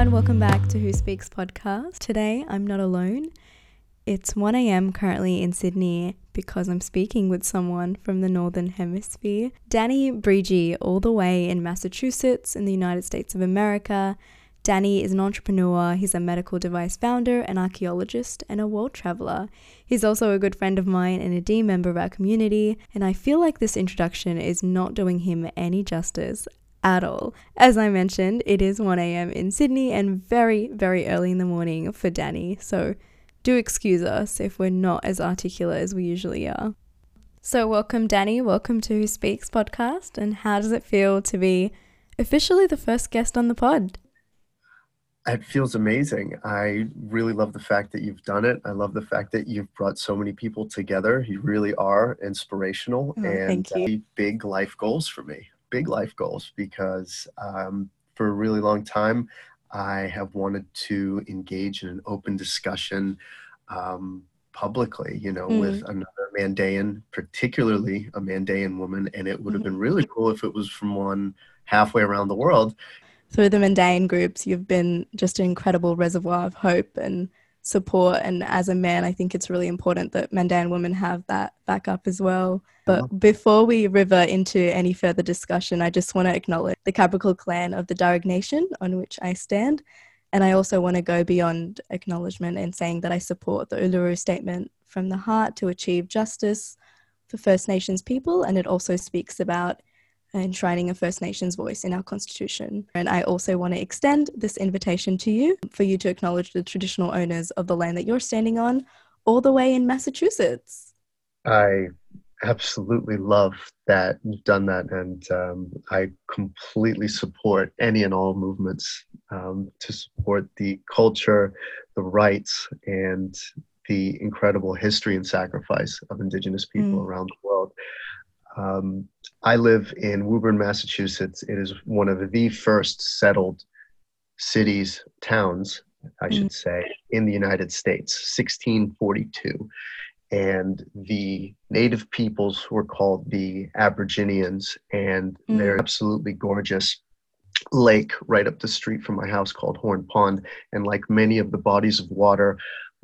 everyone, welcome back to Who Speaks podcast. Today I'm not alone. It's 1 a.m. currently in Sydney because I'm speaking with someone from the Northern Hemisphere. Danny Brigi, all the way in Massachusetts in the United States of America. Danny is an entrepreneur, he's a medical device founder, an archaeologist, and a world traveler. He's also a good friend of mine and a a D member of our community, and I feel like this introduction is not doing him any justice at all. As I mentioned, it is 1 a.m. in Sydney and very, very early in the morning for Danny, so do excuse us if we're not as articulate as we usually are. So, welcome, Danny. Welcome to Who Speaks podcast. And how does it feel to be officially the first guest on the pod? It feels amazing. I really love the fact that you've done it. I love the fact that you've brought so many people together. You really are inspirational Oh, and thank you. big life goals for me. Big life goals because um, for a really long time, I have wanted to engage in an open discussion um, publicly, you know, Mm. with another Mandaean, particularly a Mandaean woman. And it would have Mhm. been really cool if it was from one halfway around the world. Through the Mandaean groups, you've been just an incredible reservoir of hope and support. And as a man, I think it's really important that Mandaean women have that backup as well. But uh-huh. before we river into any further discussion, I just want to acknowledge the Cabrogal clan of the Darug Nation on which I stand. And I also want to go beyond acknowledgement and saying that I support the Uluru Statement from the heart to achieve justice for First Nations people. And it also speaks about enshrining a First Nations voice in our Constitution. And I also want to extend this invitation to you for you to acknowledge the traditional owners of the land that you're standing on, all the way in Massachusetts. I absolutely love that you've done that, and um, I completely support any and all movements um, to support the culture, the rights, and the incredible history and sacrifice of Indigenous people Mm. around the world. Um, I live in Woburn, Massachusetts. It is one of the first settled cities, towns, I Mm. should say, in the United States, 1642 and the native peoples were called the Aboriginians, and Mm. they're absolutely gorgeous lake right up the street from my house called Horn Pond. And like many of the bodies of water,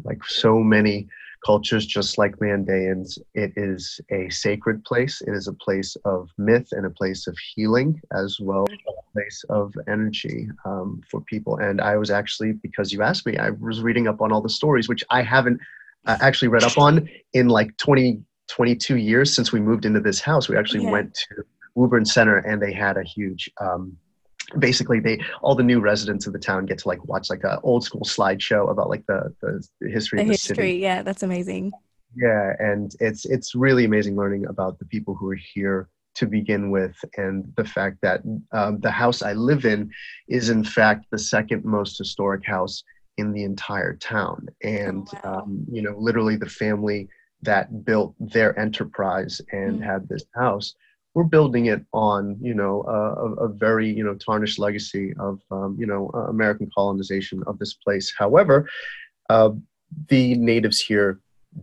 like so many cultures, just like Mandaeans, it is a sacred place. It is a place of myth and a place of healing, as well as a place of energy um, for people. And I was actually, because you asked me, I was reading up on all the stories, which I haven't uh, actually read up on in like 20, 22 years since we moved into this house. We actually Yeah. went to Woburn Center and they had a huge, um, basically they, all the new residents of the town get to like watch like a old school slideshow about like the, the, history The of the history, city. yeah, that's amazing. Yeah. And it's, it's really amazing learning about the people who are here to begin with and the fact that um, the house I live in is in fact the second most historic house in the entire town. And, Oh, wow. um, you know, literally the family that built their enterprise and Mm. had this house, we're building it on, you know, a, a- very, you know, tarnished legacy of, um, you know, uh, American colonization of this place. However, uh, the natives here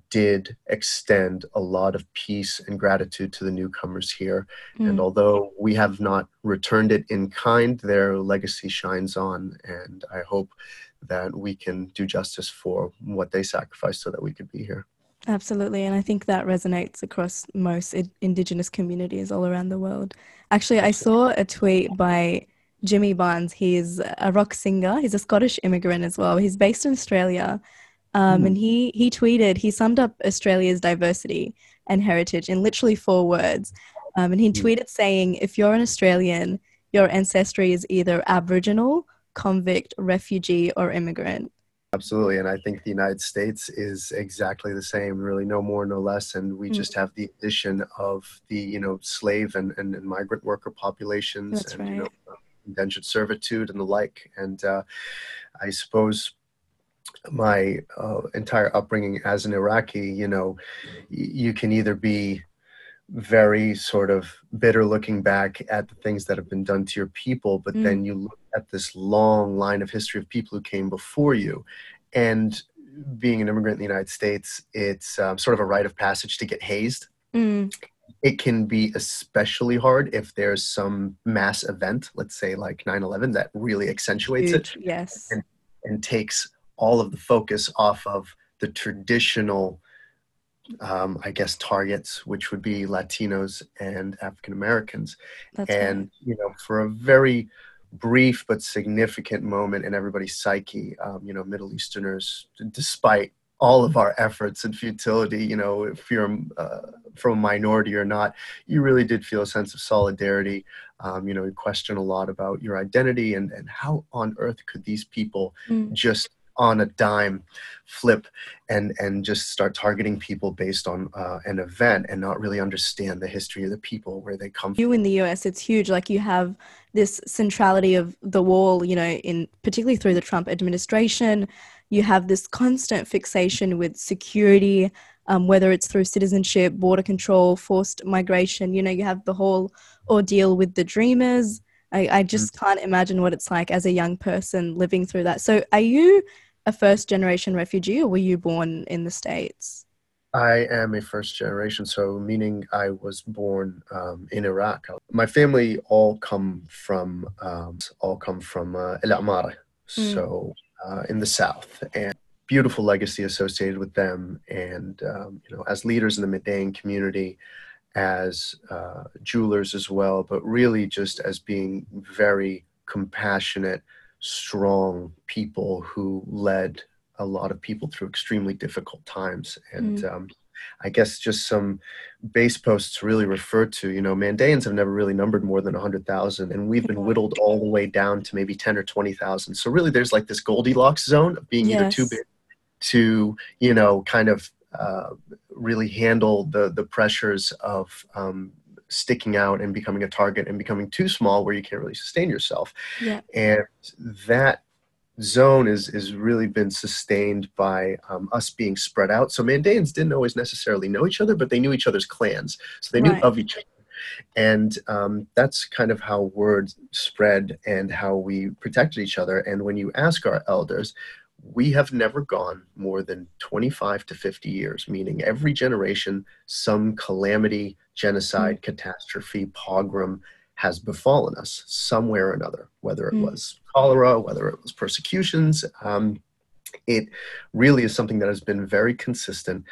did extend a lot of peace and gratitude to the newcomers here. And Mm. although we have not returned it in kind, their legacy shines on. And I hope that we can do justice for what they sacrificed so that we could be here. Absolutely. And I think that resonates across most Indigenous communities all around the world. Actually, I saw a tweet by Jimmy Barnes. He's a rock singer, he's a Scottish immigrant as well. He's based in Australia. Um, and he, he tweeted, he summed up Australia's diversity and heritage in literally four words. Um, and he Mm. tweeted saying, if you're an Australian, your ancestry is either Aboriginal, convict, refugee, or immigrant. Absolutely. And I think the United States is exactly the same, really no more, no less. And we Mm. just have the addition of the, you know, slave and, and, and migrant worker populations That's and, you know, uh, indentured servitude and the like. And uh, I suppose my uh, entire upbringing as an Iraqi, you know, y- you can either be very sort of bitter looking back at the things that have been done to your people, but Mm. then you look at this long line of history of people who came before you. And being an immigrant in the United States, it's um, sort of a rite of passage to get hazed. Mm, it can be especially hard if there's some mass event, let's say like 9 11, that really accentuates Huge, it Yes. and, and takes all of the focus off of the traditional, um, I guess, targets, which would be Latinos and African Americans. And, right. you know, for a very brief but significant moment in everybody's psyche, um, you know, Middle Easterners, despite all of our efforts and futility, you know, if you're uh, from a minority or not, you really did feel a sense of solidarity. Um, you know, you question a lot about your identity and, and how on earth could these people Mm. just on a dime flip and and just start targeting people based on uh, an event and not really understand the history of the people where they come from. you in the US, it's huge. Like you have this centrality of the wall, you know, in particularly through the Trump administration. You have this constant fixation with security, um, whether it's through citizenship, border control, forced migration. You know, you have the whole ordeal with the Dreamers. I, I just can't imagine what it's like as a young person living through that. So, are you a first generation refugee or were you born in the States? I am a first generation, so meaning I was born um, in Iraq. My family all come from um, all come from uh, El Amara, Mm. so uh, in the south, and beautiful legacy associated with them. And um, you know, as leaders in the Mandaean community, as uh, jewelers as well, but really just as being very compassionate, strong people who led a lot of people through extremely difficult times. And um, I guess just some base posts really refer to, you know, Mandaeans have never really numbered more than 100,000, and we've been whittled all the way down to maybe 10 or 20,000. So really, there's like this Goldilocks zone of being either too big to, you know, kind of uh, really handle the the pressures of um, sticking out and becoming a target and becoming too small where you can't really sustain yourself. Yeah. and that zone is is really been sustained by um, us being spread out. So mandaeans didn't always necessarily know each other but they knew each other's clans. So they knew Right. of each other. And um, that's kind of how word spread and how we protected each other. And when you ask our elders we have never gone more than 25 to 50 years meaning every generation some calamity genocide catastrophe pogrom has befallen us somewhere or another, whether it Mm. was cholera, whether it was persecutions. Um, it really is something that has been very consistent.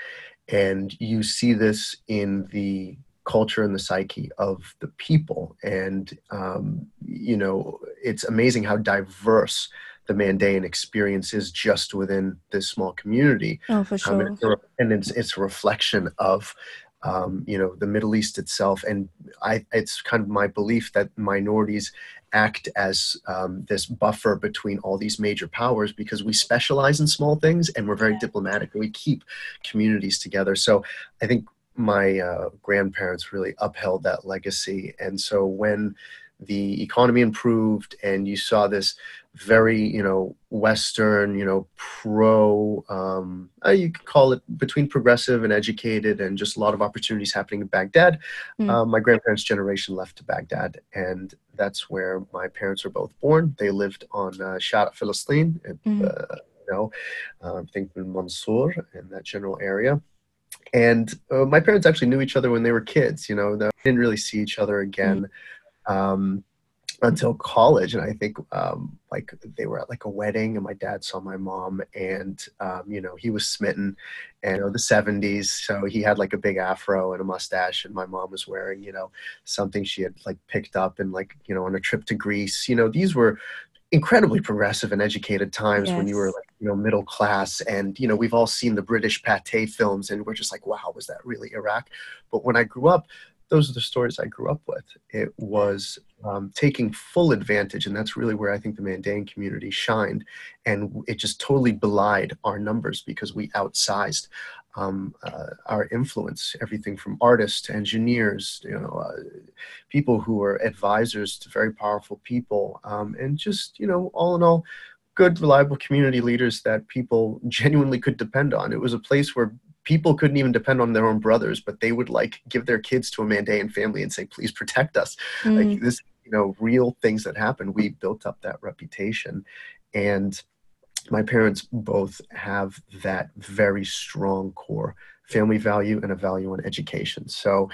And you see this in the culture and the psyche of the people. And, um, you know, it's amazing how diverse the Mandaean experience is just within this small community. Oh, for Um, sure. and, it's a, and it's, it's a reflection of, um, you know, the Middle East itself. And I, it's kind of my belief that minorities act as um, this buffer between all these major powers because we specialize in small things and we're very Yeah. diplomatic and we keep communities together. So I think my uh, grandparents really upheld that legacy. And so when the economy improved and you saw this very you know western you know pro um, uh, you could call it between progressive and educated and just a lot of opportunities happening in baghdad. Mm. my grandparents generation left to baghdad and that's where my parents were both born. They lived on uh, Shara Filistin, Mhm. uh, you know uh, i think in mansour in that general area. And uh, my parents actually knew each other when they were kids you know they didn't really see each other again. Um, until college and i think um, like they were at like a wedding and my dad saw my mom and um, you know he was smitten and you know, the 70s so he had like a big afro and a mustache and my mom was wearing you know something she had like picked up and like you know on a trip to greece. You know these were incredibly progressive and educated times when you were like you know middle class and you know we've all seen the british Pathé films and we're just like wow was that really iraq? But when i grew up those are the stories i grew up with. It was um, taking full advantage and that's really where i think the mandaean community shined and it just totally belied our numbers because we outsized um, uh, our influence. Everything from artists to engineers you know uh, people who are advisors to very powerful people um, and just you know all in all good reliable community leaders that people genuinely could depend on. It was a place where people couldn't even depend on their own brothers but they would like give their kids to a mandaean family and say please protect us Mm. like this you know real things that happened we built up that reputation and my parents both have that very strong core family value and a value on education. So,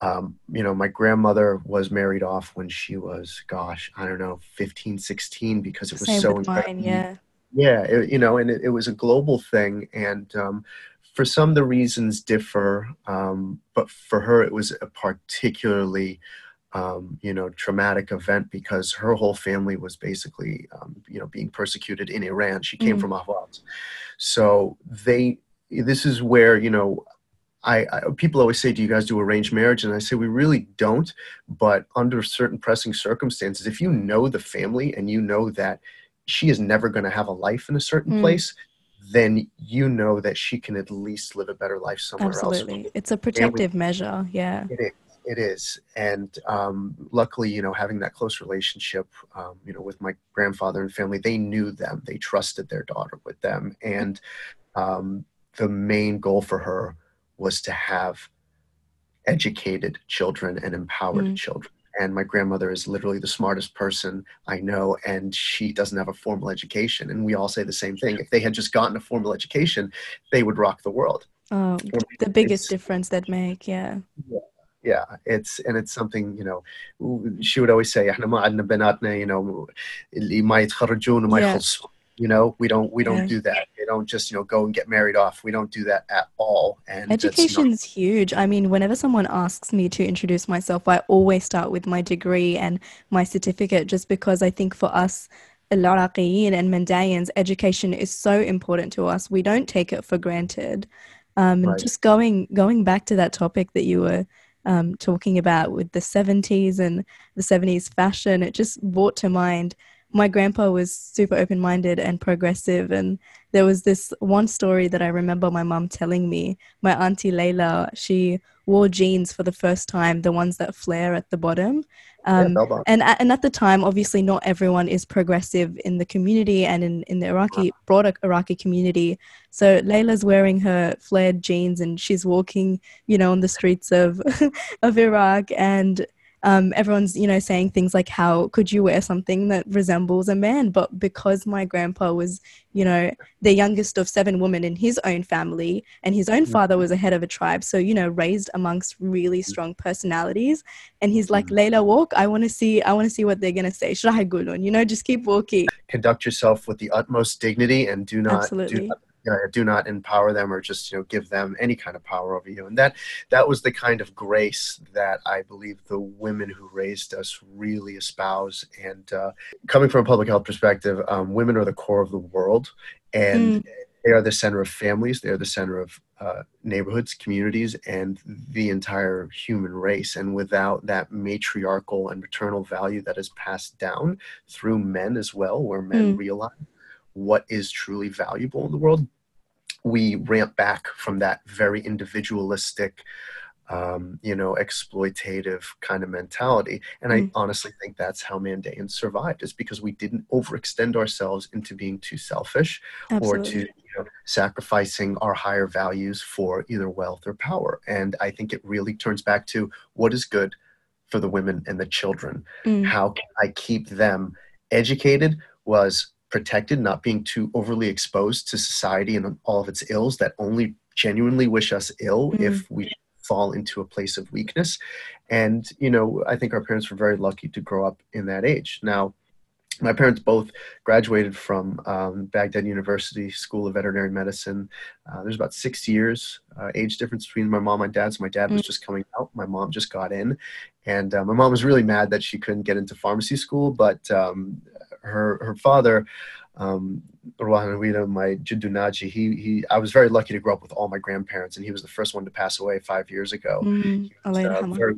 um, you know, my grandmother was married off when she was, gosh, I don't know, 15, 16, because it was Same so mine, yeah. Yeah, it, you know, and it, it, was a global thing. And um, for some, the reasons differ. Um, but for her, it was a particularly um, you know, traumatic event because her whole family was basically, um, you know, being persecuted in Iran. She came mm. from Ahvaz. So they, this is where, you know, I, I, people always say, "Do you guys do arranged marriage?" And I say we really don't. But under certain pressing circumstances, if you know the family and you know that she is never going to have a life in a certain mm. place, then you know that she can at least live a better life somewhere Absolutely. else. Absolutely, it's a protective family, measure. Yeah, it is. It is, and um, luckily, you know, having that close relationship, um, you know, with my grandfather and family, they knew them, they trusted their daughter with them, and um, the main goal for her was to have educated children and empowered mm. children And my grandmother is literally the smartest person I know, and she doesn't have a formal education. And we all say the same thing: if they had just gotten a formal education, they would rock the world. Oh, the biggest difference that make, yeah. yeah yeah it's and it's something you know she would always say احنا ما عندنا بناتنا you know اللي ما يتخرجون وما يخلصون you know we don't we don't yeah. do that they don't just you know go and get married off we don't do that at all and education's not- huge i mean whenever someone asks me to introduce myself i always start with my degree and my certificate just because i think for us Iraqi and Mandaeans, education is so important to us. We don't take it for granted. Um, right. Just going going back to that topic that you were um, talking about with the 70s and the 70s fashion, it just brought to mind. My grandpa was super open minded and progressive. And there was this one story that I remember my mom telling me. My auntie Layla, she wore jeans for the first time, the ones that flare at the bottom. Um, yeah, and, and at the time, obviously, not everyone is progressive in the community and in, in the Iraqi, broader Iraqi community. So Layla's wearing her flared jeans and she's walking, you know, on the streets of, of Iraq. And um, everyone's you know saying things like how could you wear something that resembles a man? But because my grandpa was you know the youngest of seven women in his own family and his own father was a head of a tribe so you know raised amongst really strong personalities and he's like mm. layla walk. I want to see i want to see what they're going to say you know just keep walking. Conduct yourself with the utmost dignity and do not, Absolutely. do not do not empower them or just you know give them any kind of power over you and that that was the kind of grace that i believe the women who raised us really espouse and uh, coming from a public health perspective um, women are the core of the world and mm. they are the center of families they are the center of uh, neighborhoods communities and the entire human race and without that matriarchal and maternal value that is passed down through men as well where men mm. realize what is truly valuable in the world, we ramp back from that very individualistic, um, you know, exploitative kind of mentality. And mm. I honestly think that's how Mandaeans survived, is because we didn't overextend ourselves into being too selfish Absolutely. or to you know, sacrificing our higher values for either wealth or power. And I think it really turns back to what is good for the women and the children. Mm. How can I keep them educated? Was protected, not being too overly exposed to society and all of its ills that only genuinely wish us ill mm-hmm. if we fall into a place of weakness. And, you know, I think our parents were very lucky to grow up in that age. Now, my parents both graduated from um, Baghdad University School of Veterinary Medicine. Uh, there's about six years uh, age difference between my mom and dad. So my dad was mm. just coming out, my mom just got in, and uh, my mom was really mad that she couldn't get into pharmacy school. But um, her her father, um, my Jidunaji, he he. I was very lucky to grow up with all my grandparents, and he was the first one to pass away five years ago. Mm, was, uh, very,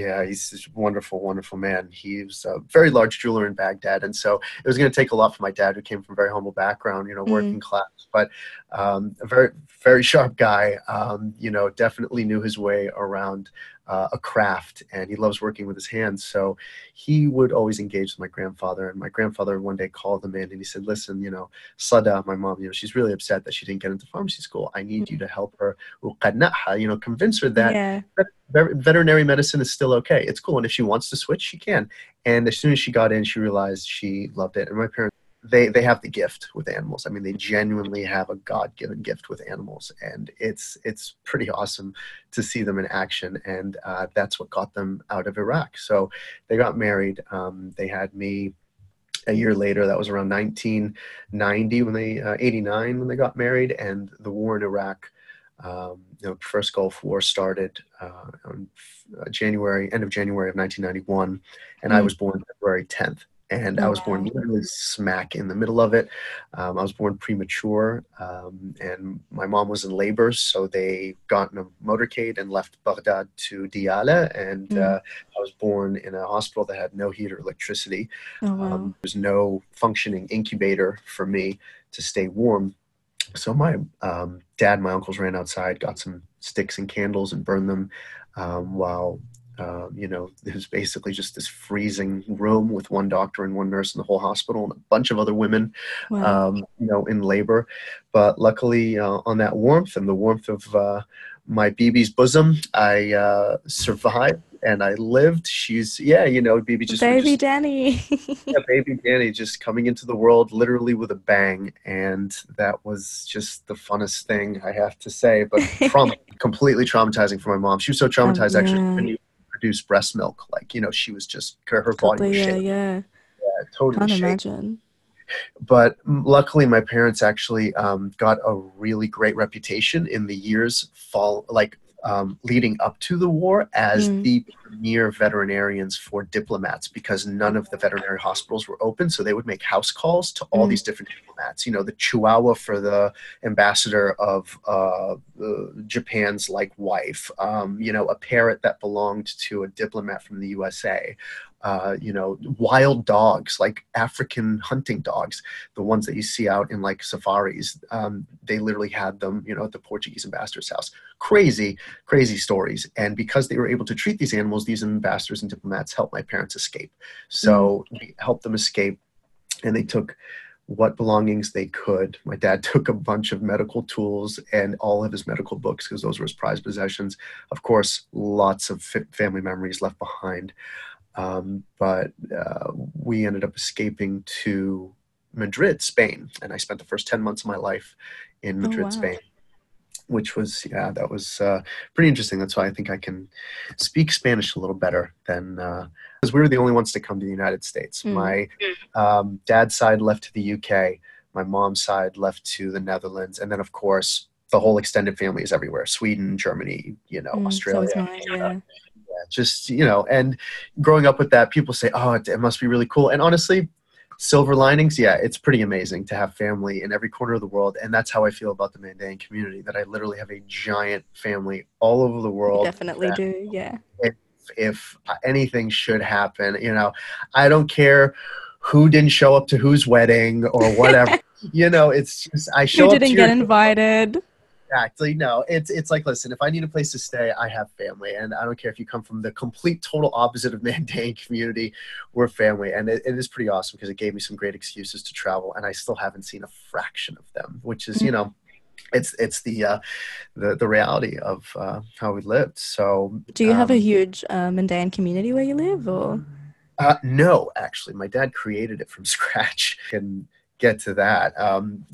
yeah, he's a wonderful, wonderful man. He was a very large jeweler in Baghdad, and so it was going to take a lot for my dad, who came from a very humble background, you know, working mm. class, but um, a very, very sharp guy. Um, you know, definitely knew his way around uh, a craft and he loves working with his hands. So he would always engage with my grandfather. And my grandfather one day called him in and he said, Listen, you know, Sada, my mom, you know, she's really upset that she didn't get into pharmacy school. I need you mm-hmm. to help her, you know, convince her that, yeah. that veterinary medicine is still okay. It's cool. And if she wants to switch, she can. And as soon as she got in, she realized she loved it. And my parents they they have the gift with animals. I mean, they genuinely have a God given gift with animals, and it's it's pretty awesome to see them in action. And uh, that's what got them out of Iraq. So they got married. Um, they had me a year later. That was around 1990 when they uh, 89 when they got married, and the war in Iraq. Um, you know, first Gulf War started uh, on uh, January, end of January of 1991, and mm. I was born February 10th and I was born literally smack in the middle of it. Um, I was born premature, um, and my mom was in labor, so they got in a motorcade and left Baghdad to Diyala, and mm. uh, I was born in a hospital that had no heat or electricity. Oh, wow. um, there was no functioning incubator for me to stay warm. So my um, dad my uncles ran outside, got some sticks and candles, and burned them. Um, while um, you know, it was basically just this freezing room with one doctor and one nurse in the whole hospital and a bunch of other women, wow. um, you know, in labor. But luckily, uh, on that warmth and the warmth of uh, my baby's bosom, I uh, survived and I lived. She's, yeah, you know, baby just. Baby just, Danny. yeah, baby Danny just coming into the world literally with a bang. And that was just the funnest thing, I have to say. But completely traumatizing for my mom. She was so traumatized, oh, yeah. Produce breast milk. Like, you know, she was just, her, her body was yeah, shaking. Yeah, yeah. totally Can't imagine. But luckily, my parents actually um, got a really great reputation in the years fall, like um, leading up to the war as mm. the premier veterinarians for diplomats because none of the veterinary hospitals were open. So they would make house calls to all mm. these different diplomats. You know, the Chihuahua for the ambassador of uh, uh, Japan's like wife. Um, you know, a parrot that belonged to a diplomat from the USA uh, you know, wild dogs, like African hunting dogs, the ones that you see out in like safaris. Um, they literally had them, you know, at the Portuguese ambassador's house. Crazy, crazy stories. And because they were able to treat these animals, these ambassadors and diplomats helped my parents escape. So mm. we helped them escape, and they took what belongings they could. My dad took a bunch of medical tools and all of his medical books because those were his prized possessions. Of course, lots of family memories left behind. Um, but uh, we ended up escaping to Madrid, Spain, and I spent the first 10 months of my life in oh, Madrid, oh, wow. Spain, which was, yeah, that was uh, pretty interesting. That's why I think I can speak Spanish a little better than, because uh, we were the only ones to come to the United States. Mm. My um, dad's side left to the UK, my mom's side left to the Netherlands, and then, of course, the whole extended family is everywhere Sweden, Germany, you know, mm, Australia. So yeah just you know and growing up with that people say oh it, it must be really cool. And honestly silver linings yeah it's pretty amazing to have family in every corner of the world and that's how i feel about the mandaean community that i literally have a giant family all over the world. You definitely do yeah. if, if anything should happen you know i don't care who didn't show up to whose wedding or whatever you know it's just i show who didn't get invited Exactly. No, it's it's like listen, if I need a place to stay, I have family, and I don't care if you come from the complete total opposite of Mandaean community. We're family, and it, it is pretty awesome because it gave me some great excuses to travel, and I still haven't seen a fraction of them, which is you know. It's it's the uh, the the reality of uh, how we lived. So, do you um, have a um, huge uh, Mandaean community where you live, or? Uh, no, actually, my dad created it from scratch. And get to that. Um,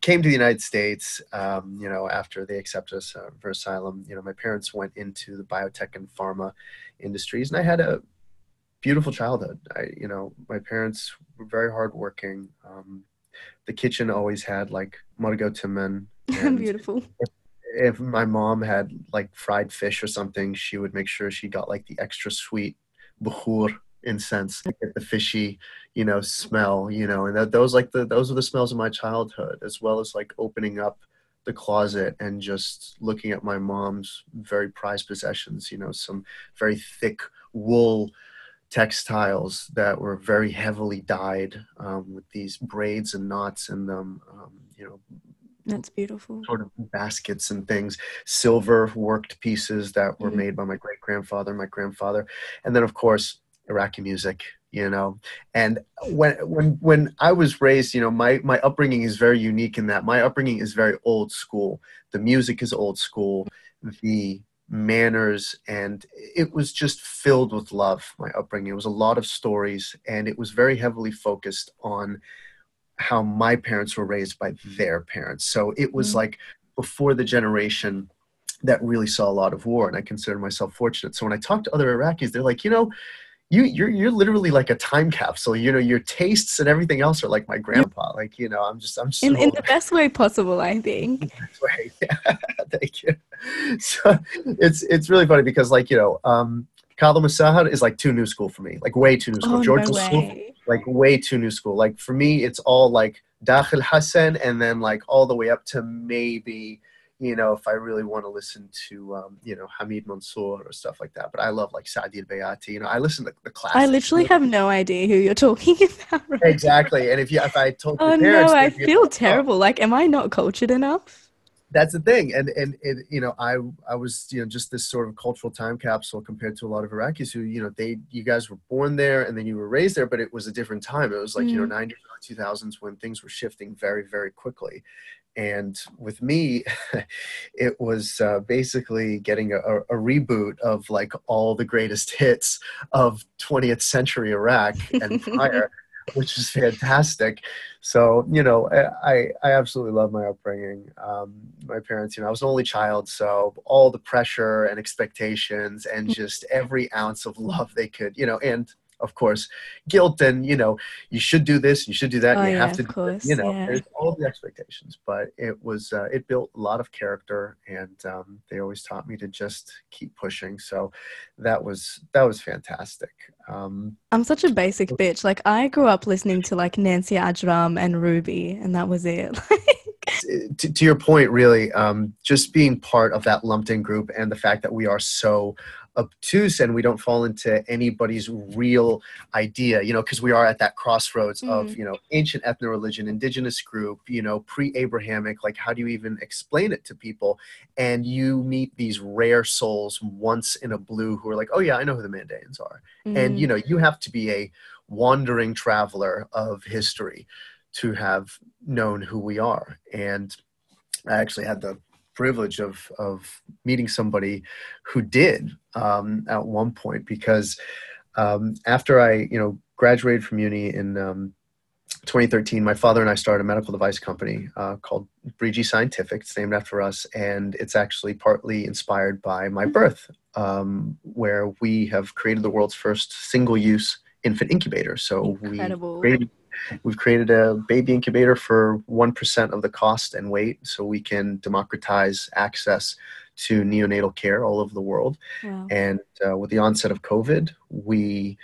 came to the United States, um, you know, after they accepted us uh, for asylum. You know, my parents went into the biotech and pharma industries, and I had a beautiful childhood. I, you know, my parents were very hardworking. Um, the kitchen always had like margot timen. Beautiful. If, if my mom had like fried fish or something, she would make sure she got like the extra sweet bukhur incense get the fishy you know smell you know and that, those like the those are the smells of my childhood as well as like opening up the closet and just looking at my mom's very prized possessions you know some very thick wool textiles that were very heavily dyed um, with these braids and knots in them um, you know that's beautiful. Sort of baskets and things, silver worked pieces that were mm-hmm. made by my great grandfather, my grandfather, and then of course Iraqi music, you know. And when when when I was raised, you know, my my upbringing is very unique in that my upbringing is very old school. The music is old school. The manners and it was just filled with love my upbringing it was a lot of stories and it was very heavily focused on how my parents were raised by their parents. So it was mm-hmm. like before the generation that really saw a lot of war, and I consider myself fortunate. So when I talk to other Iraqis, they're like, you know, you you're you're literally like a time capsule. You know, your tastes and everything else are like my grandpa. Like you know, I'm just I'm just in, in the best way possible. I think. way. Yeah. Thank you. So it's it's really funny because like you know, um, Messahed is like too new school for me. Like way too new school. Oh, George no school, like way too new school. Like for me, it's all like Dakhil Hassan and then like all the way up to maybe you know, if I really want to listen to, um, you know, Hamid Mansour or stuff like that. But I love like Sadi al-Bayati. You know, I listen to the classics. I literally have no idea who you're talking about. Right exactly. And if you, if I told oh parents, no, I feel like, terrible. Oh. Like, am I not cultured enough? That's the thing, and and and you know, I I was you know just this sort of cultural time capsule compared to a lot of Iraqis who you know they you guys were born there and then you were raised there, but it was a different time. It was like mm. you know 90s, mm. 2000s when things were shifting very very quickly, and with me it was uh, basically getting a, a, reboot of like all the greatest hits of 20th century iraq and prior which is fantastic so you know i i absolutely love my upbringing um, my parents you know i was an only child so all the pressure and expectations and mm. just every ounce of love they could you know and of course, guilt and you know you should do this, you should do that, oh, you yeah, have to, course, you know, yeah. there's all the expectations. But it was uh, it built a lot of character, and um, they always taught me to just keep pushing. So that was that was fantastic. Um, I'm such a basic bitch. Like I grew up listening to like Nancy Ajram and Ruby, and that was it. to, to, your point, really, um, just being part of that lumped in group and the fact that we are so obtuse and we don't fall into anybody's real idea you know because we are at that crossroads mm. of you know ancient ethno-religion indigenous group you know pre-abrahamic like how do you even explain it to people and you meet these rare souls once in a blue who are like oh yeah i know who the mandaeans are mm. and you mm. know you have to be a wandering traveler of history to have known who we are and i actually had the privilege of of meeting somebody who did um, at one point because um, after I you know graduated from uni in um, 2013, my father and I started a medical device company uh, called Brigi Scientific. It's named after us, and it's actually partly inspired by my birth, um, where we have created the world's first single-use infant incubator. So Incredible. we created We've created a baby incubator for 1% of the cost and weight so we can democratize access to neonatal care all over the world. Wow. And uh, with the onset of COVID, we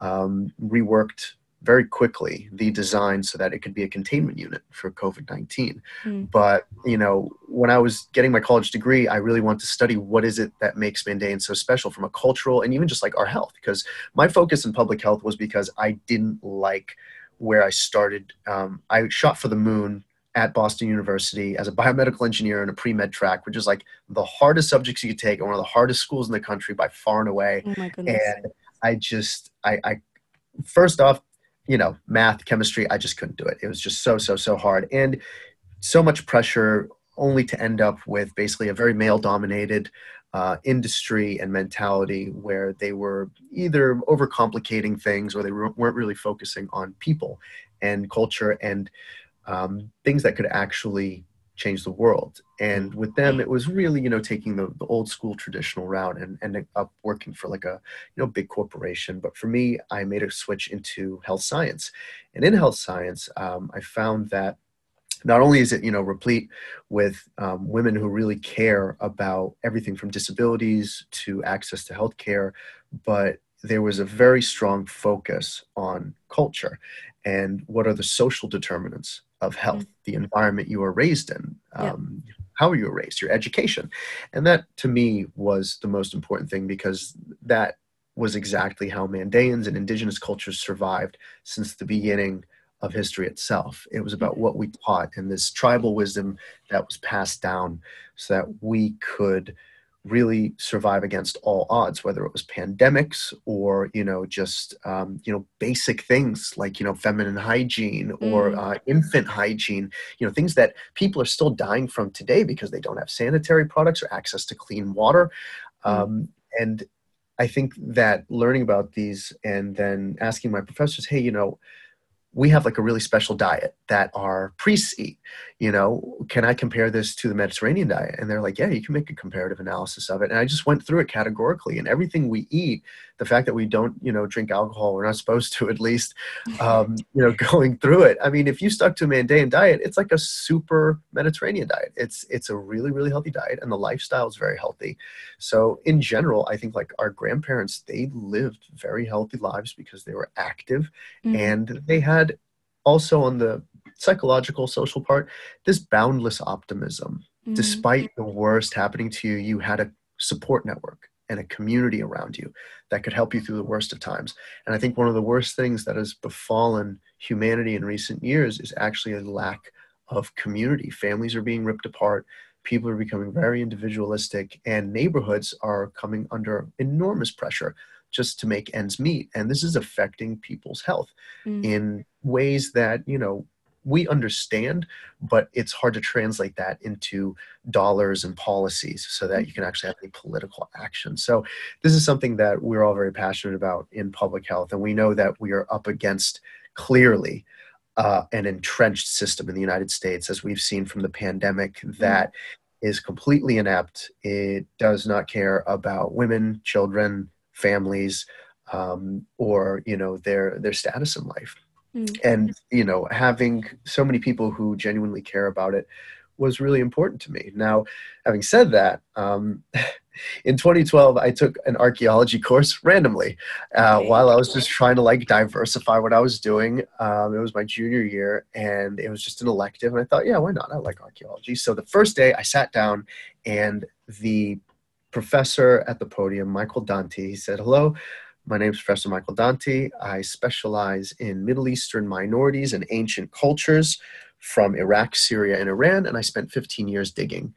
um, reworked very quickly the design so that it could be a containment unit for COVID-19. Mm. But, you know, when I was getting my college degree, I really wanted to study what is it that makes Mandaean so special from a cultural and even just like our health because my focus in public health was because I didn't like where I started. Um, I shot for the moon at Boston University as a biomedical engineer in a pre-med track, which is like the hardest subjects you could take and one of the hardest schools in the country by far and away. Oh my goodness. And I just, I, I, first off, you know, math, chemistry, I just couldn't do it. It was just so, so, so hard. And so much pressure only to end up with basically a very male dominated uh, industry and mentality where they were either overcomplicating things or they weren't really focusing on people and culture and um, things that could actually change the world. And with them, it was really, you know, taking the, the old school traditional route and ending up working for like a, you know, big corporation. But for me, I made a switch into health science. And in health science, um, I found that not only is it you know replete with um, women who really care about everything from disabilities to access to healthcare, but there was a very strong focus on culture and what are the social determinants of health, mm-hmm. the environment you were raised in, um, yeah. how you were raised, your education, and that to me was the most important thing because that was exactly how Mandaeans and indigenous cultures survived since the beginning of history itself. It was about mm-hmm. what we taught and this tribal wisdom that was passed down so that we could really survive against all odds whether it was pandemics or you know just um, you know basic things like you know feminine hygiene or mm. uh, infant hygiene you know things that people are still dying from today because they don't have sanitary products or access to clean water mm. um, and i think that learning about these and then asking my professors hey you know we have like a really special diet that our priests eat. You know, can I compare this to the Mediterranean diet? And they're like, yeah, you can make a comparative analysis of it. And I just went through it categorically. And everything we eat, the fact that we don't, you know, drink alcohol, we're not supposed to at least, um, you know, going through it. I mean, if you stuck to a Mandaean diet, it's like a super Mediterranean diet. It's it's a really really healthy diet, and the lifestyle is very healthy. So in general, I think like our grandparents, they lived very healthy lives because they were active, mm-hmm. and they had also on the psychological social part this boundless optimism. Mm-hmm. despite the worst happening to you you had a support network and a community around you that could help you through the worst of times. And i think one of the worst things that has befallen humanity in recent years is actually a lack of community. Families are being ripped apart. People are becoming very individualistic and neighborhoods are coming under enormous pressure just to make ends meet and this is affecting people's health mm. in ways that you know we understand but it's hard to translate that into dollars and policies so that you can actually have any political action so this is something that we're all very passionate about in public health and we know that we are up against clearly uh, an entrenched system in the united states as we've seen from the pandemic mm. that is completely inept it does not care about women children families um, or you know their their status in life. Mm. and you know having so many people who genuinely care about it was really important to me. Now having said that um, in 2012 i took an archaeology course randomly uh, while i was just trying to like diversify what i was doing. Um, it was my junior year and it was just an elective and i thought yeah why not? I like archaeology. So the first day i sat down and the professor at the podium, Michael Danti. He said, Hello, my name is Professor Michael Danti. I specialize in Middle Eastern minorities and ancient cultures from Iraq, Syria, and Iran, and I spent 15 years digging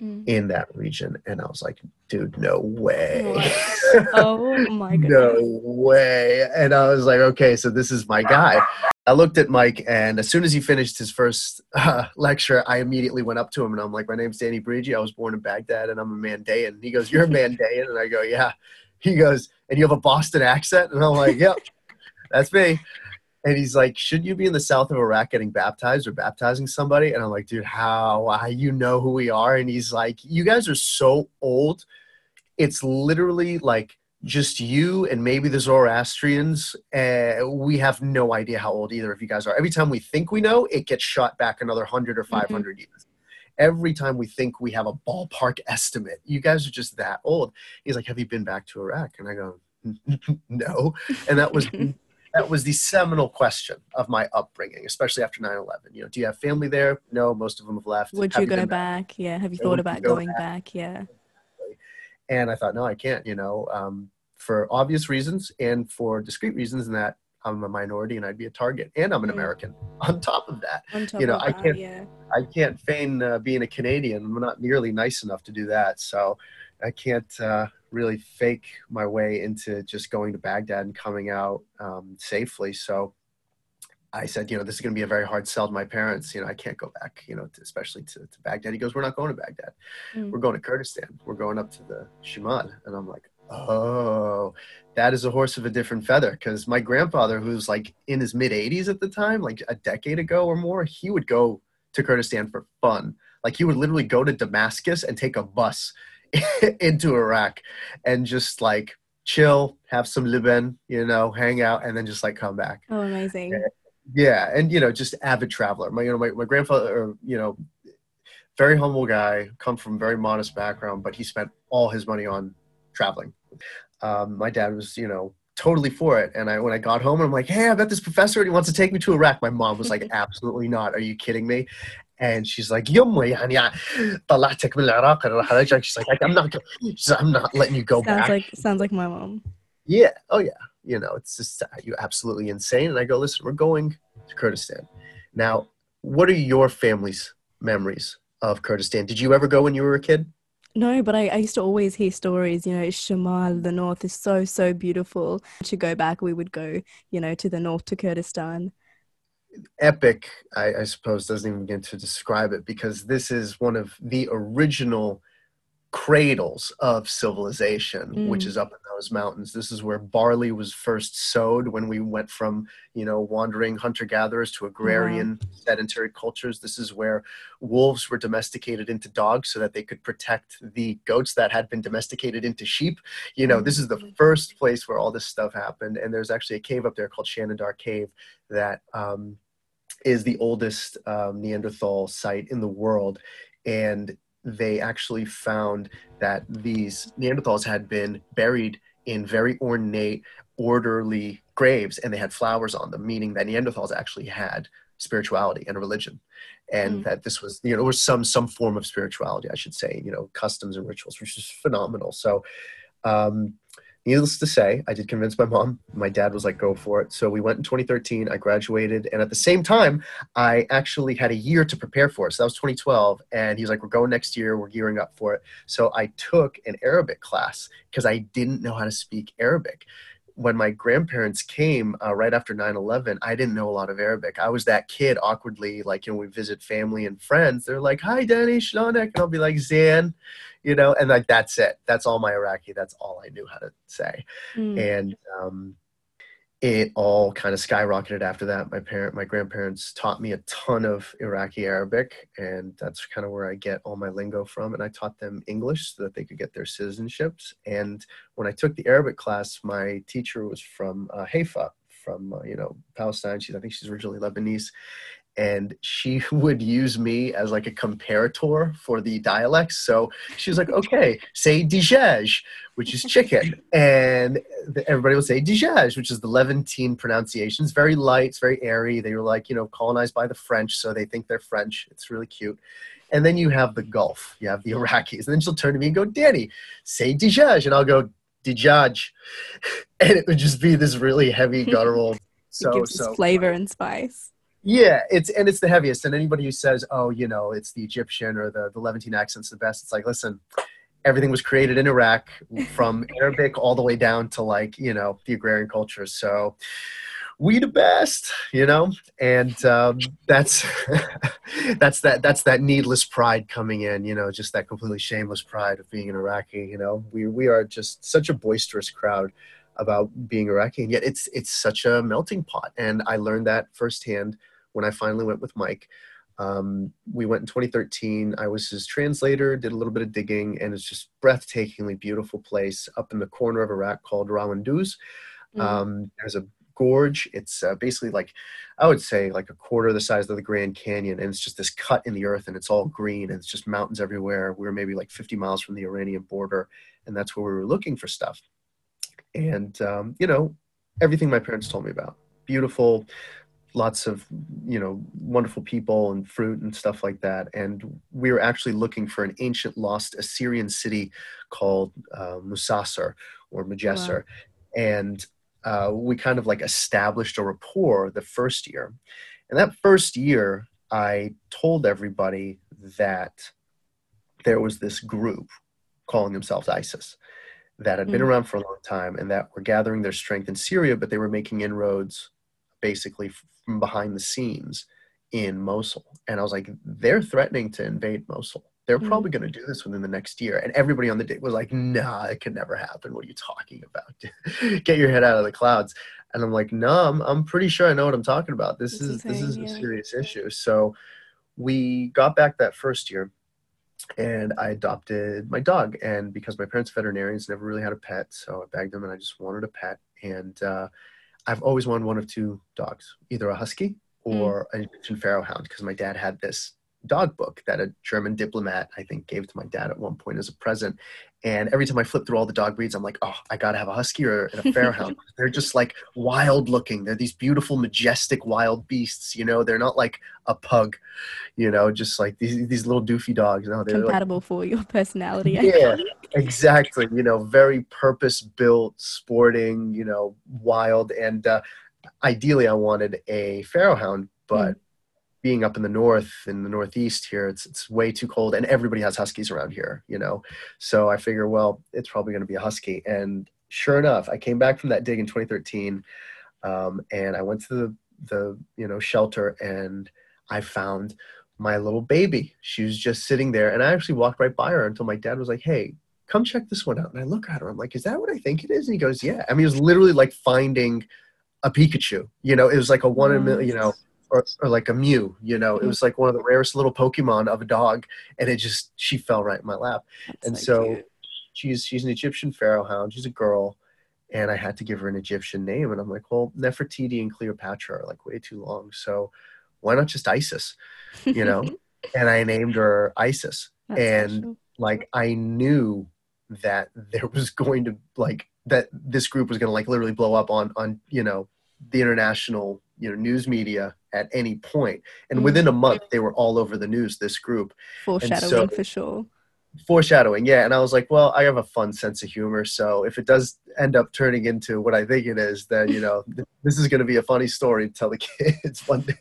mm. in that region. And I was like, dude, no way. oh my god. no way. And I was like, okay, so this is my guy. I looked at Mike, and as soon as he finished his first uh, lecture, I immediately went up to him and I'm like, "My name's Danny Brigi. I was born in Baghdad, and I'm a Mandaean." And he goes, "You're a Mandaean?" And I go, "Yeah." He goes, "And you have a Boston accent?" And I'm like, "Yep, that's me." And he's like, "Should you be in the south of Iraq getting baptized or baptizing somebody?" And I'm like, "Dude, how? You know who we are?" And he's like, "You guys are so old. It's literally like." just you and maybe the Zoroastrians. Uh, we have no idea how old either of you guys are. Every time we think we know, it gets shot back another 100 or 500 mm-hmm. years. Every time we think we have a ballpark estimate, you guys are just that old. He's like, Have you been back to Iraq? And I go, No. And that was. that was the seminal question of my upbringing, especially after 9-11. You know, do you have family there? No, most of them have left. Would have you, go back? back? Yeah. Have you thought about go going back? back? Yeah. And I thought, no, I can't. You know, um, for obvious reasons and for discrete reasons in that I'm a minority and I'd be a target, and I'm an mm. American. On top of that, you know, I can't, yeah. I can't feign uh, being a Canadian. I'm not nearly nice enough to do that, so I can't uh, really fake my way into just going to Baghdad and coming out um, safely. So I said, you know, this is going to be a very hard sell to my parents. You know, I can't go back, you know, to, especially to, to Baghdad. He goes, we're not going to Baghdad. Mm. We're going to Kurdistan. We're going up to the Shimal. And I'm like, Oh, that is a horse of a different feather. Because my grandfather, who's like in his mid 80s at the time, like a decade ago or more, he would go to Kurdistan for fun. Like he would literally go to Damascus and take a bus into Iraq and just like chill, have some liben, you know, hang out, and then just like come back. Oh, amazing. Yeah, and you know, just avid traveler. My you know, my, my grandfather, or, you know, very humble guy, come from very modest background, but he spent all his money on traveling. Um, my dad was, you know, totally for it. And I, when I got home, I'm like, hey, I got this professor and he wants to take me to Iraq. My mom was like, absolutely not. Are you kidding me? And she's like, يمي يعني طلعتك من العراق She's like, I'm not, I'm not letting you go sounds back. Like, sounds like my mom. Yeah. Oh yeah. You know, it's just uh, you absolutely insane. And I go, listen, we're going to Kurdistan. Now, what are your family's memories of Kurdistan? Did you ever go when you were a kid? No, but I, I used to always hear stories, you know, Shamal, the north is so, so beautiful. To go back, we would go, you know, to the north to Kurdistan. Epic, I, I suppose, doesn't even get to describe it because this is one of the original cradles of civilization, mm. which is up in those mountains. This is where barley was first sowed when we went from, you know, wandering hunter gatherers to agrarian wow. sedentary cultures. This is where wolves were domesticated into dogs so that they could protect the goats that had been domesticated into sheep. You know, mm. this is the mm. first place where all this stuff happened. And there's actually a cave up there called Shanidar Cave that um, is the oldest um, Neanderthal site in the world. And they actually found that these Neanderthals had been buried in very ornate, orderly graves, and they had flowers on them, meaning that Neanderthals actually had spirituality and a religion, and mm. that this was you know was some some form of spirituality, I should say, you know, customs and rituals, which is phenomenal. So. Um, needless to say, I did convince my mom. My dad was like, go for it. So we went in 2013. I graduated. And at the same time, I actually had a year to prepare for it. So that was 2012. And he was like, we're going next year. We're gearing up for it. So I took an Arabic class because I didn't know how to speak Arabic when my grandparents came uh, right after 9-11 i didn't know a lot of arabic. I was that kid awkwardly like you know we visit family and friends they're like hi danny shlonek and i'll be like zan you know and like that's it. That's all my iraqi. That's all i knew how to say. Mm. and um, it all kind of skyrocketed after that. My parent, my grandparents taught me a ton of Iraqi Arabic, and that's kind of where I get all my lingo from. And I taught them English so that they could get their citizenships. And when I took the Arabic class, my teacher was from uh, Haifa, from uh, you know Palestine. She's I think she's originally Lebanese, and she would use me as like a comparator for the dialects. So she was like, okay, say dijaj, which is chicken. And everybody would say dijaj, which is the Levantine pronunciation. It's very light, it's very airy. They were like, you know, colonized by the French, so they think they're French. It's really cute. And then you have the Gulf, you have the Iraqis. And then she'll turn to me and go, Danny, say dijaj. And I'll go, dijaj. And it would just be this really heavy guttural. So, it gives so flavor and spice. Yeah, it's and it's the heaviest. And anybody who says, "Oh, you know, it's the Egyptian or the the Levantine accent's the best," it's like, listen, everything was created in Iraq, from Arabic all the way down to like you know the agrarian culture. So we the best, you know, and um, that's that's that that's that needless pride coming in, you know, just that completely shameless pride of being an Iraqi. You know, we we are just such a boisterous crowd about being Iraqi, and yet it's it's such a melting pot. And I learned that firsthand when I finally went with Mike. Um, we went in 2013. I was his translator, did a little bit of digging, and it's just breathtakingly beautiful place up in the corner of Iraq called Rawanduz. Mm. Um, there's a gorge. It's uh, basically like, I would say, like a quarter the size of the Grand Canyon, and it's just this cut in the earth, and it's all green, and it's just mountains everywhere. We were maybe like 50 miles from the Iranian border, and that's where we were looking for stuff. And um, you know, everything my parents told me about. Beautiful, lots of you know wonderful people and fruit and stuff like that and we were actually looking for an ancient lost assyrian city called uh, Musasir or majesar wow. and uh, we kind of like established a rapport the first year and that first year i told everybody that there was this group calling themselves isis that had been mm. around for a long time and that were gathering their strength in syria but they were making inroads basically from behind the scenes in Mosul. And I was like, they're threatening to invade Mosul. They're mm-hmm. probably going to do this within the next year. And everybody on the date was like, nah, it can never happen. What are you talking about? Get your head out of the clouds. And I'm like, no, I'm, I'm pretty sure I know what I'm talking about. This is this is yeah. a serious issue. So we got back that first year and I adopted my dog. And because my parents veterinarians never really had a pet, so I begged them and I just wanted a pet. And uh, I've always wanted one of two dogs, either a husky or mm. an Egyptian pharaoh hound, because my dad had this dog book that a German diplomat, I think, gave to my dad at one point as a present. And every time I flip through all the dog breeds, I'm like, oh, I gotta have a husky or a pharaoh hound. They're just like wild looking. They're these beautiful, majestic wild beasts. You know, they're not like a pug. You know, just like these these little doofy dogs. No, they're compatible like, for your personality. Yeah, exactly. You know, very purpose built, sporting. You know, wild. And uh, ideally, I wanted a pharaoh hound, but mm being up in the north in the northeast here it's it's way too cold and everybody has huskies around here you know so i figure well it's probably going to be a husky and sure enough i came back from that dig in 2013 um, and i went to the the you know shelter and i found my little baby. She was just sitting there, and I actually walked right by her until my dad was like, "Hey, come check this one out." And I look at her, I'm like, "Is that what I think it is?" And he goes, "Yeah." I mean, it was literally like finding a Pikachu. You know, it was like a one in a million. You know. Or, or like a Mew, you know, it mm-hmm. was like one of the rarest little Pokemon of a dog, and it just she fell right in my lap, That's and so cute. she's she's an Egyptian pharaoh hound. She's a girl, and I had to give her an Egyptian name. And I'm like, well, Nefertiti and Cleopatra are like way too long, so why not just Isis? You know? and I named her Isis. That's and special. Like I knew that there was going to like that this group was going to like literally blow up on on you know the international you know news media at any point. And Mm. within a month they were all over the news this group. Foreshadowing so- for sure. foreshadowing yeah. And i was like well i have a fun sense of humor. So if it does end up turning into what i think it is then you know th- this is going to be a funny story to tell the kids one day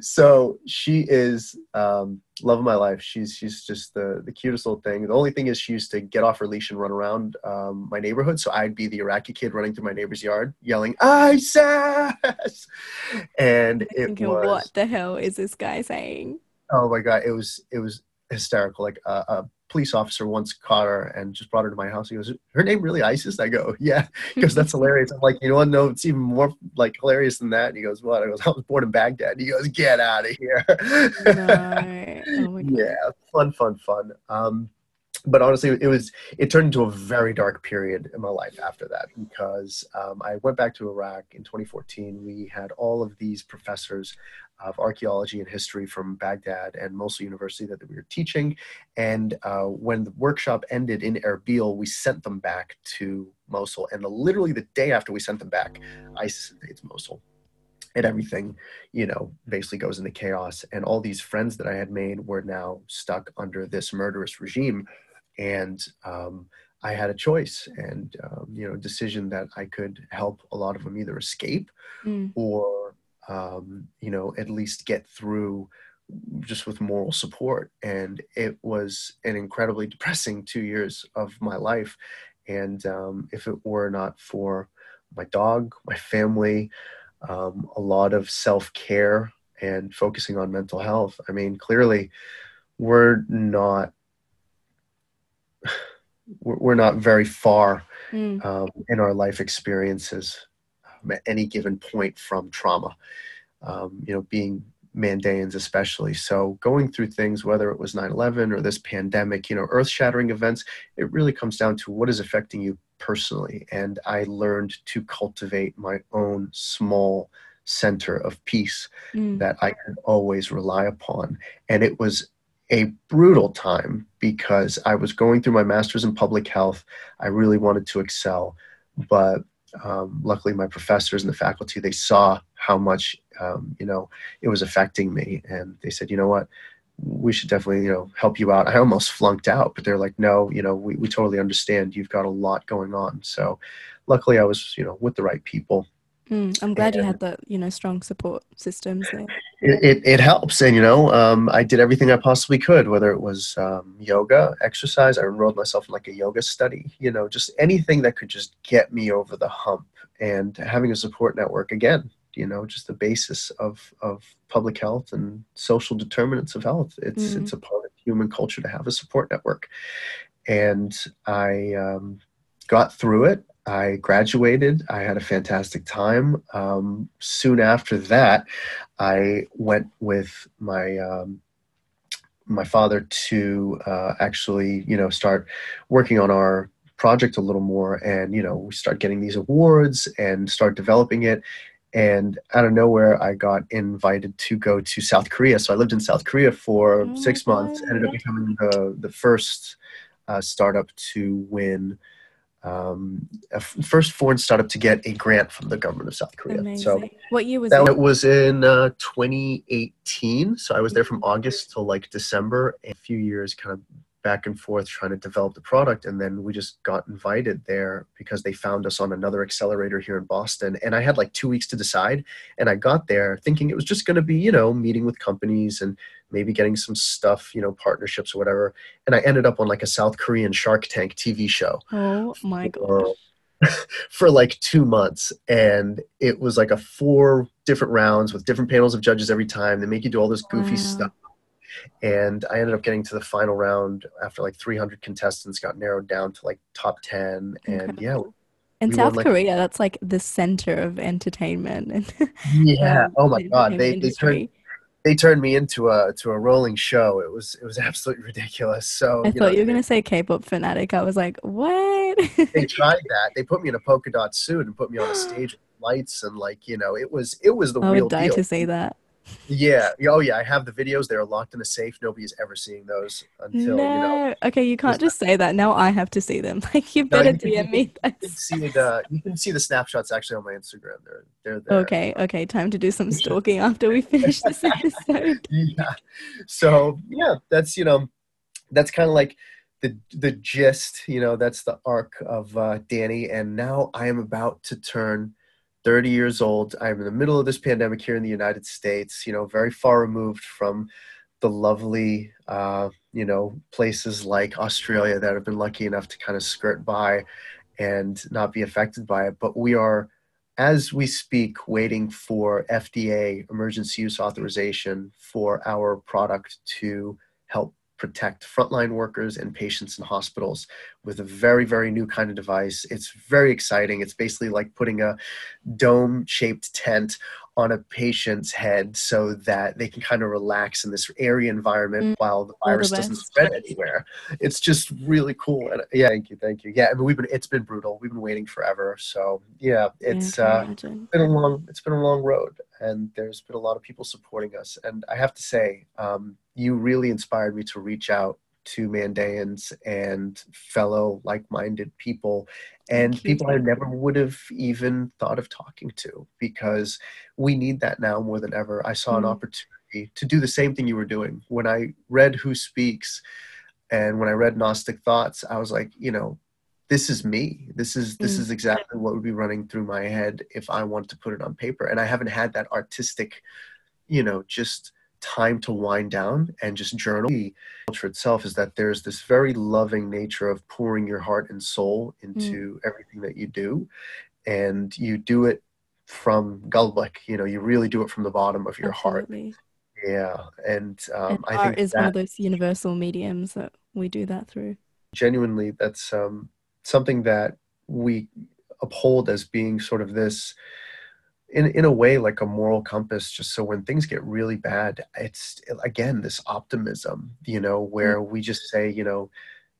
so she is um, love of my life she's she's just the the cutest little thing the only thing is she used to get off her leash and run around um, my neighborhood so i'd be the iraqi kid running through my neighbor's yard yelling isis and it Thinking, was what the hell is this guy saying? Oh my god, it was it was hysterical. Like uh, a police officer once caught her and just brought her to my house. He goes, "Her name really Isis?" I go, "Yeah," because that's hilarious. I'm like, you know what? No, it's even more like hilarious than that. And he goes, "What?" I goes, "I was born in Baghdad." He goes, "Get out of here!" No. Oh yeah, fun, fun, fun. Um, but honestly, it was it turned into a very dark period in my life after that because um, I went back to Iraq in 2014. We had all of these professors of archaeology and history from Baghdad and Mosul University that we were teaching, and uh, when the workshop ended in Erbil, we sent them back to Mosul. And literally the day after we sent them back, ISIS invades Mosul and everything you know basically goes into chaos and all these friends that i had made were now stuck under this murderous regime and um, i had a choice and um, you know decision that i could help a lot of them either escape Mm. or um, you know at least get through just with moral support. And it was an incredibly depressing two years of my life. And um, if it were not for my dog my family um, a lot of self-care and focusing on mental health i mean clearly we're not we're not very far Mm. um, in our life experiences at any given point from trauma. Um, you know, being Mandaeans especially. So going through things, whether it was 9/11 or this pandemic, you know, earth-shattering events, it really comes down to what is affecting you personally. And I learned to cultivate my own small center of peace Mm. that I could always rely upon. And it was a brutal time because I was going through my master's in public health. I really wanted to excel, but um, luckily my professors and the faculty they saw how much um, you know it was affecting me, and they said, you know what, we should definitely you know help you out. I almost flunked out, but they're like, no, you know, we we totally understand. You've got a lot going on. So, luckily I was you know with the right people Mm. I'm glad you had the you know strong support systems there. it, it, it helps and you know um, i did everything i possibly could whether it was um, yoga exercise i enrolled myself in like a yoga study you know just anything that could just get me over the hump and having a support network again you know just the basis of of public health and social determinants of health it's Mhm. it's a part of human culture to have a support network and i um, got through it I graduated. I had a fantastic time. Um, soon after that, I went with my um, my father to uh, actually, you know, start working on our project a little more, and you know, we start getting these awards and start developing it. And out of nowhere, I got invited to go to South Korea. So I lived in South Korea for Oh six months. Ended up becoming the the first uh, startup to win um, a f- first foreign startup to get a grant from the government of South Korea. Amazing. So what year was that it? was in uh, 2018. So I was there from August till like December, a few years kind of back and forth trying to develop the product. And then we just got invited there because they found us on another accelerator here in Boston. And I had like two weeks to decide. And I got there thinking it was just going to be, you know, meeting with companies and maybe getting some stuff, you know, partnerships or whatever. And I ended up on like a South Korean Shark Tank TV show Oh my gosh. for like two months and it was like a four different rounds with different panels of judges every time they make you do all this goofy Wow. stuff and i ended up getting to the final round after like 300 contestants got narrowed down to like top 10 and yeah In we South like- Korea, that's like the center of entertainment yeah um, oh my god they, they turned. They turned me into a to a rolling show it was it was absolutely ridiculous so I you thought know, you were they- gonna say K-pop fanatic. I was like, what? they tried that. They put me in a polka dot suit and put me on a stage with lights and like you know it was it was the I real would die deal. to say that. Yeah. Oh yeah. I have the videos. They're locked in a safe. Nobody's ever seeing those until you know. No. Okay, you can't Just- say that. Now I have to see them. Like you No, better you can- DM me. You can see the you can see the snapshots actually on my Instagram. They're they're there. Okay, okay, time to do some stalking after we finish this episode. Yeah. So yeah, that's you know, that's kind of like the the gist. You know, that's the arc of uh, Danny. And now I am about to turn 30 years old. I'm in the middle of this pandemic here in the United States. You know, very far removed from the lovely, uh, you know, places like Australia that have been lucky enough to kind of skirt by and not be affected by it. But we are, as we speak, waiting for FDA emergency use authorization for our product to help protect frontline workers and patients in hospitals with a very, very new kind of device. It's very exciting. It's basically like putting a dome shaped tent on a patient's head so that they can kind of relax in this airy environment Mm, while the all the virus doesn't spread anywhere. It's just really cool. And yeah, thank you, thank you. Yeah, I mean we've been it's been brutal. We've been waiting forever. So yeah, it's uh imagine. been a long it's been a long road and there's been a lot of people supporting us and i have to say um, you really inspired me to reach out to mandaeans and fellow like-minded people and people i never would have even thought of talking to because we need that now more than ever. I saw an Mm. opportunity to do the same thing you were doing. When i read who speaks and when i read gnostic thoughts i was like you know this is me. This is this Mm. is exactly what would be running through my head if i wanted to put it on paper. And i haven't had that artistic you know just time to wind down and just journal. The culture itself is that there's this very loving nature of pouring your heart and soul into everything that you do and you do it from galbak you know you really do it from the bottom of your heart. Yeah and um, and i art think is one of those universal mediums that we do that through. genuinely that's um, something that we uphold as being sort of this in, in a way like a moral compass just so when things get really bad it's again this optimism you know mm. where we just say you know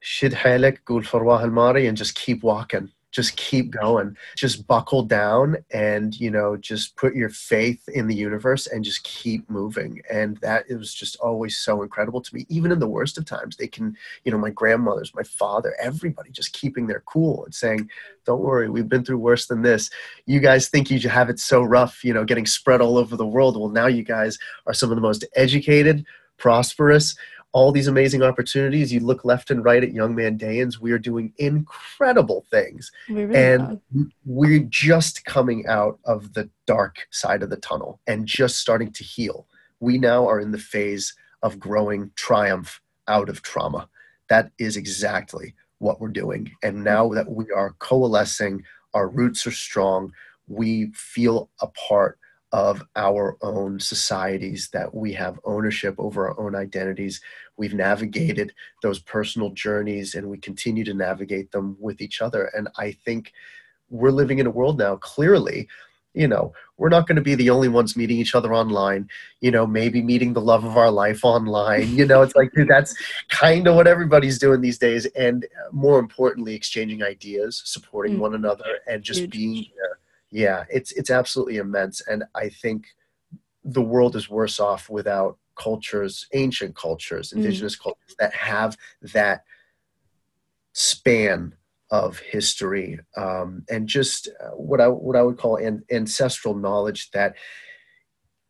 shid halak gul farwah al-mari and just keep walking just keep going. Just buckle down and you know just put your faith in the universe and just keep moving. And that it was just always so incredible to me even in the worst of times. They can you know my grandmothers my father everybody just keeping their cool and saying don't worry we've been through worse than this. You guys think you have it so rough you know getting spread all over the world. Well now you guys are some of the most educated prosperous all these amazing opportunities you look left and right at young mandaeans we are doing incredible things We really and are. we're just coming out of the dark side of the tunnel and just starting to heal. We now are in the phase of growing triumph out of trauma. That is exactly what we're doing. And now that we are coalescing, our roots are strong, we feel a part of our own societies, that we have ownership over our own identities. We've navigated those personal journeys and we continue to navigate them with each other. And I think we're living in a world now, clearly, you know, we're not going to be the only ones meeting each other online, you know, maybe meeting the love of our life online. You know, it's like, dude, that's kind of what everybody's doing these days. And uh, more importantly, exchanging ideas, supporting Mm. one another, and just Huge. being there. Yeah, it's it's absolutely immense. And I think the world is worse off without cultures, ancient cultures, Mm. indigenous cultures that have that span of history um, and just uh, what I what I would call an ancestral knowledge that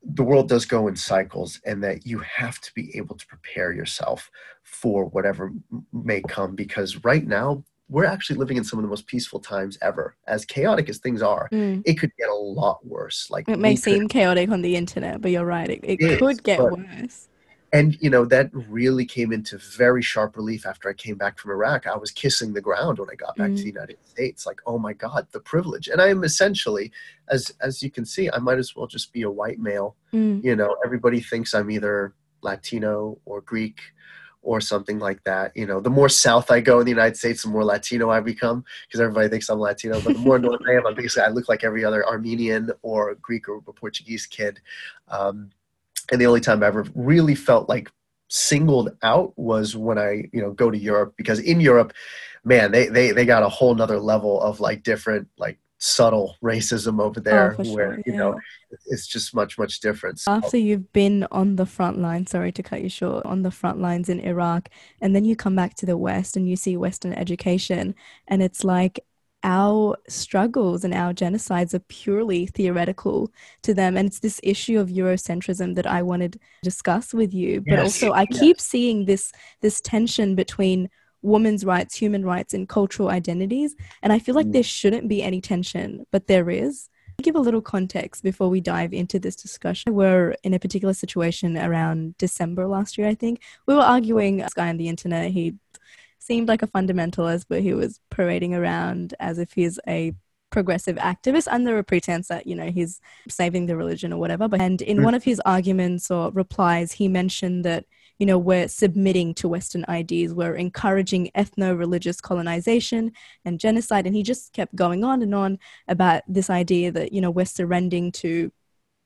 the world does go in cycles and that you have to be able to prepare yourself for whatever may come because right now we're actually living in some of the most peaceful times ever as chaotic as things are Mm. it could get a lot worse like It may could- seem chaotic on the internet, but you're right. It, it It could is, get but- worse. and you know that really came into very sharp relief after i came back from iraq i was kissing the ground when i got back mm. to the united states like oh my god the privilege and i am essentially as as you can see i might as well just be a white male mm. you know everybody thinks i'm either latino or greek or something like that. You know the more south i go in the united states the more latino i become because everybody thinks i'm latino but the more north i am i'm basically i look like every other armenian or greek or portuguese kid. Um, and the only time I ever really felt like singled out was when I, you know, go to Europe because in Europe, man, they they they got a whole nother level of like different like subtle racism over there oh, where sure, you yeah. know it's just much much different so, after you've been on the front line sorry to cut you short on the front lines in iraq and then you come back to the west and you see western education and it's like our struggles and our genocides are purely theoretical to them. And it's this issue of Eurocentrism that I wanted to discuss with you. But yes. also I yes. keep seeing this this tension between women's rights, human rights, and cultural identities. And I feel like mm. there shouldn't be any tension, but there is. Give a little context before we dive into this discussion. We're in a particular situation around December last year, I think. We were arguing, this guy on the internet, he seemed like a fundamentalist, but he was parading around as if he's a progressive activist under a pretense that you know he's saving the religion or whatever but and in mm. one of his arguments or replies he mentioned that you know we're submitting to western ideas we're encouraging ethno-religious colonization and genocide and he just kept going on and on about this idea that you know we're surrendering to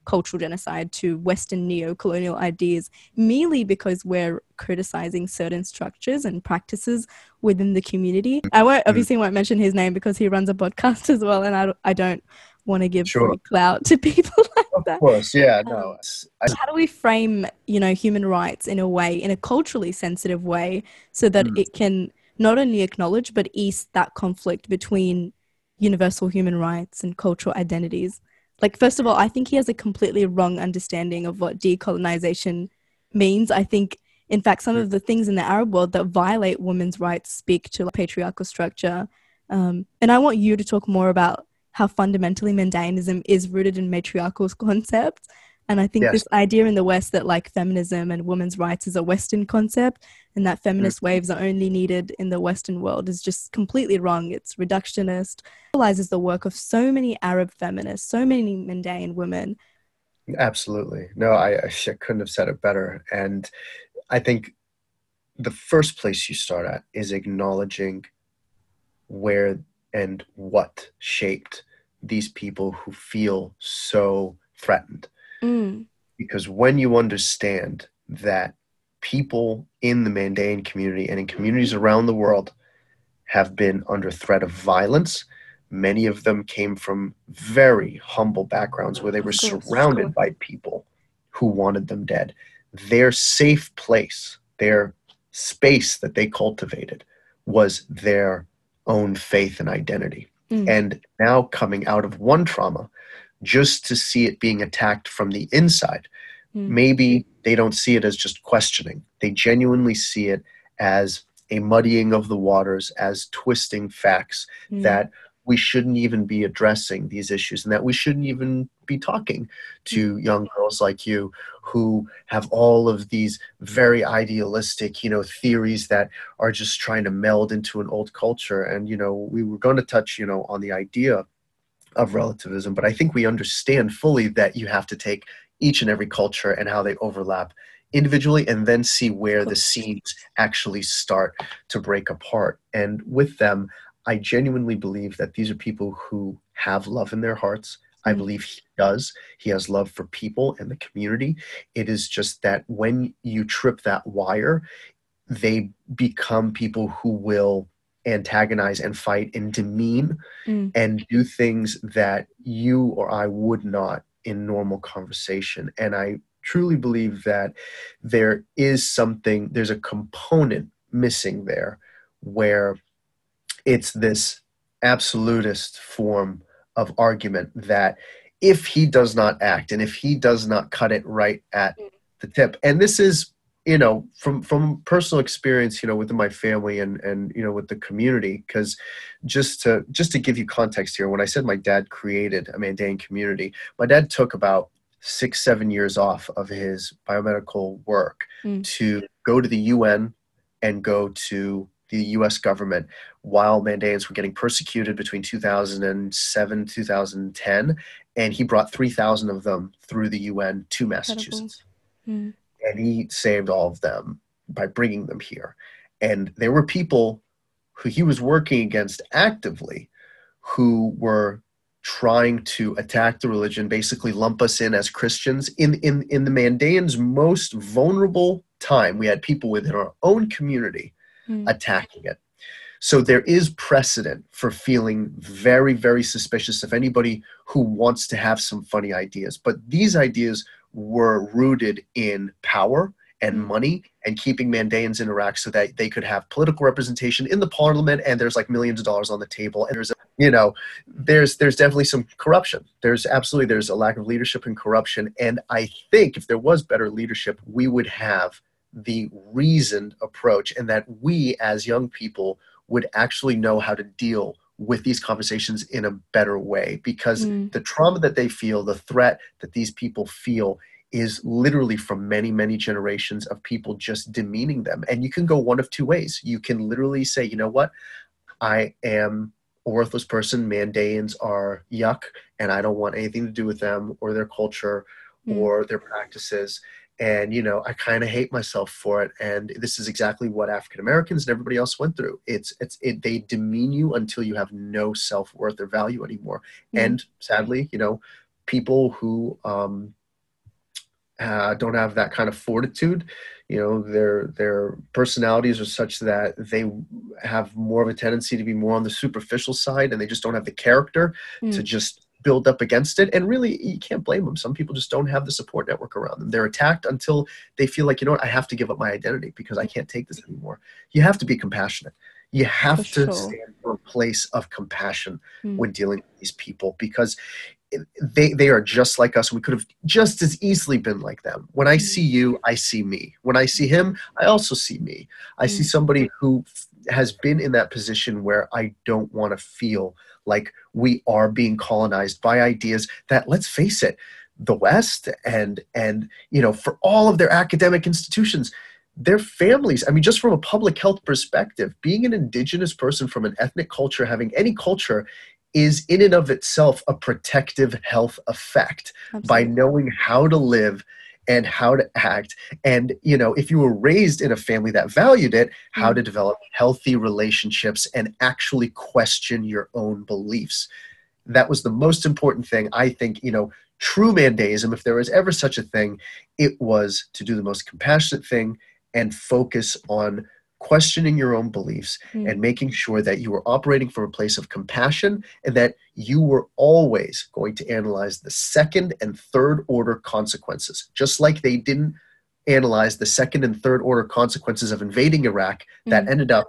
cultural genocide to Western neo colonial ideas merely because we're criticizing certain structures and practices within the community. I won't, mm. obviously won't mention his name because he runs a podcast as well, and I, I don't want to give sure. clout to people like of that. Of course, yeah, no. Um, how do we frame, you know, human rights in a way, in a culturally sensitive way, so that mm. it can not only acknowledge but ease that conflict between universal human rights and cultural identities? like first of all i think he has a completely wrong understanding of what decolonization means i think in fact some of the things in the arab world that violate women's rights speak to like, patriarchal structure um, and i want you to talk more about how fundamentally mandaeanism is rooted in matriarchal concepts and I think yes. this idea in the West that like feminism and women's rights is a Western concept and that feminist mm-hmm. waves are only needed in the Western world is just completely wrong. It's reductionist, realizes the work of so many Arab feminists, so many Mandaean women. Absolutely. No, I, I couldn't have said it better. And I think the first place you start at is acknowledging where and what shaped these people who feel so threatened Mm. Because when you understand that people in the Mandaean community and in communities around the world have been under threat of violence, many of them came from very humble backgrounds where they were surrounded by people who wanted them dead. Their safe place, their space that they cultivated was their own faith and identity. Mm. And now coming out of one trauma, just to see it being attacked from the inside. Mm. Maybe they don't see it as just questioning, they genuinely see it as a muddying of the waters, as twisting facts mm. that we shouldn't even be addressing these issues and that we shouldn't even be talking to mm. young girls like you who have all of these very idealistic you know theories that are just trying to meld into an old culture and you know we were going to touch you know on the idea of relativism, but I think we understand fully that you have to take each and every culture and how they overlap individually and then see where the seams actually start to break apart. And with them, I genuinely believe that these are people who have love in their hearts. I mm-hmm. believe he does. He has love for people and the community. It is just that when you trip that wire, they become people who will antagonize and fight and demean mm. and do things that you or I would not in normal conversation. And I truly believe that there is something, there's a component missing there where it's this absolutist form of argument that if he does not act and if he does not cut it right at mm. the tip, and this is you know from from personal experience you know within my family and and you know with the community because just to just to give you context here when i said my dad created a mandaean community my dad took about six, seven years off of his biomedical work Mm. to go to the UN and go to the US government while Mandaeans were getting persecuted between 2007 2010 and he brought 3000 of them through the UN to Massachusetts. Mm. and he saved all of them by bringing them here. And there were people who he was working against actively who were trying to attack the religion basically lump us in as Christians. In in in the Mandaeans most vulnerable time we had people within our own community Mm. attacking it. So there is precedent for feeling very, very suspicious of anybody who wants to have some funny ideas. But these ideas were rooted in power and Mm. money and keeping Mandaeans in Iraq so that they could have political representation in the parliament and there's like millions of dollars on the table and there's you know there's there's definitely some corruption there's absolutely there's a lack of leadership and corruption and i think if there was better leadership we would have the reasoned approach and that we as young people would actually know how to deal with these conversations in a better way. Because Mm. the trauma that they feel the threat that these people feel is literally from many many generations of people just demeaning them. And you can go one of two ways. You can literally say you know what? I am a worthless person. Mandaeans are yuck and i don't want anything to do with them or their culture Mm. or their practices and you know i kind of hate myself for it and this is exactly what african americans and everybody else went through it's it's it, they demean you until you have no self-worth or value anymore Mm. and sadly you know people who um uh, don't have that kind of fortitude you know their their personalities are such that they have more of a tendency to be more on the superficial side and they just don't have the character to Mm. just build up against it. And really you can't blame them. Some people just don't have the support network around them. They're attacked until they feel like you know what i have to give up my identity because i can't take this anymore. You have to be compassionate. You have For to sure. stand for a place of compassion Mm. when dealing with these people because they they are just like us. We could have just as easily been like them. When i see you i see me. When i see him i also see me. I see Mm. somebody who f- has been in that position where i don't want to feel like we are being colonized by ideas that let's face it the west and and you know for all of their academic institutions their families i mean just from a public health perspective being an indigenous person from an ethnic culture having any culture is in and of itself a protective health effect by knowing how to live and how to act and you know if you were raised in a family that valued it how Mm. to develop healthy relationships and actually question your own beliefs that was the most important thing i think you know true mandaism if there was ever such a thing it was to do the most compassionate thing and focus on questioning your own beliefs Mm. and making sure that you were operating from a place of compassion and that you were always going to analyze the second and third order consequences just like they didn't analyze the second and third order consequences of invading iraq that Mm. ended up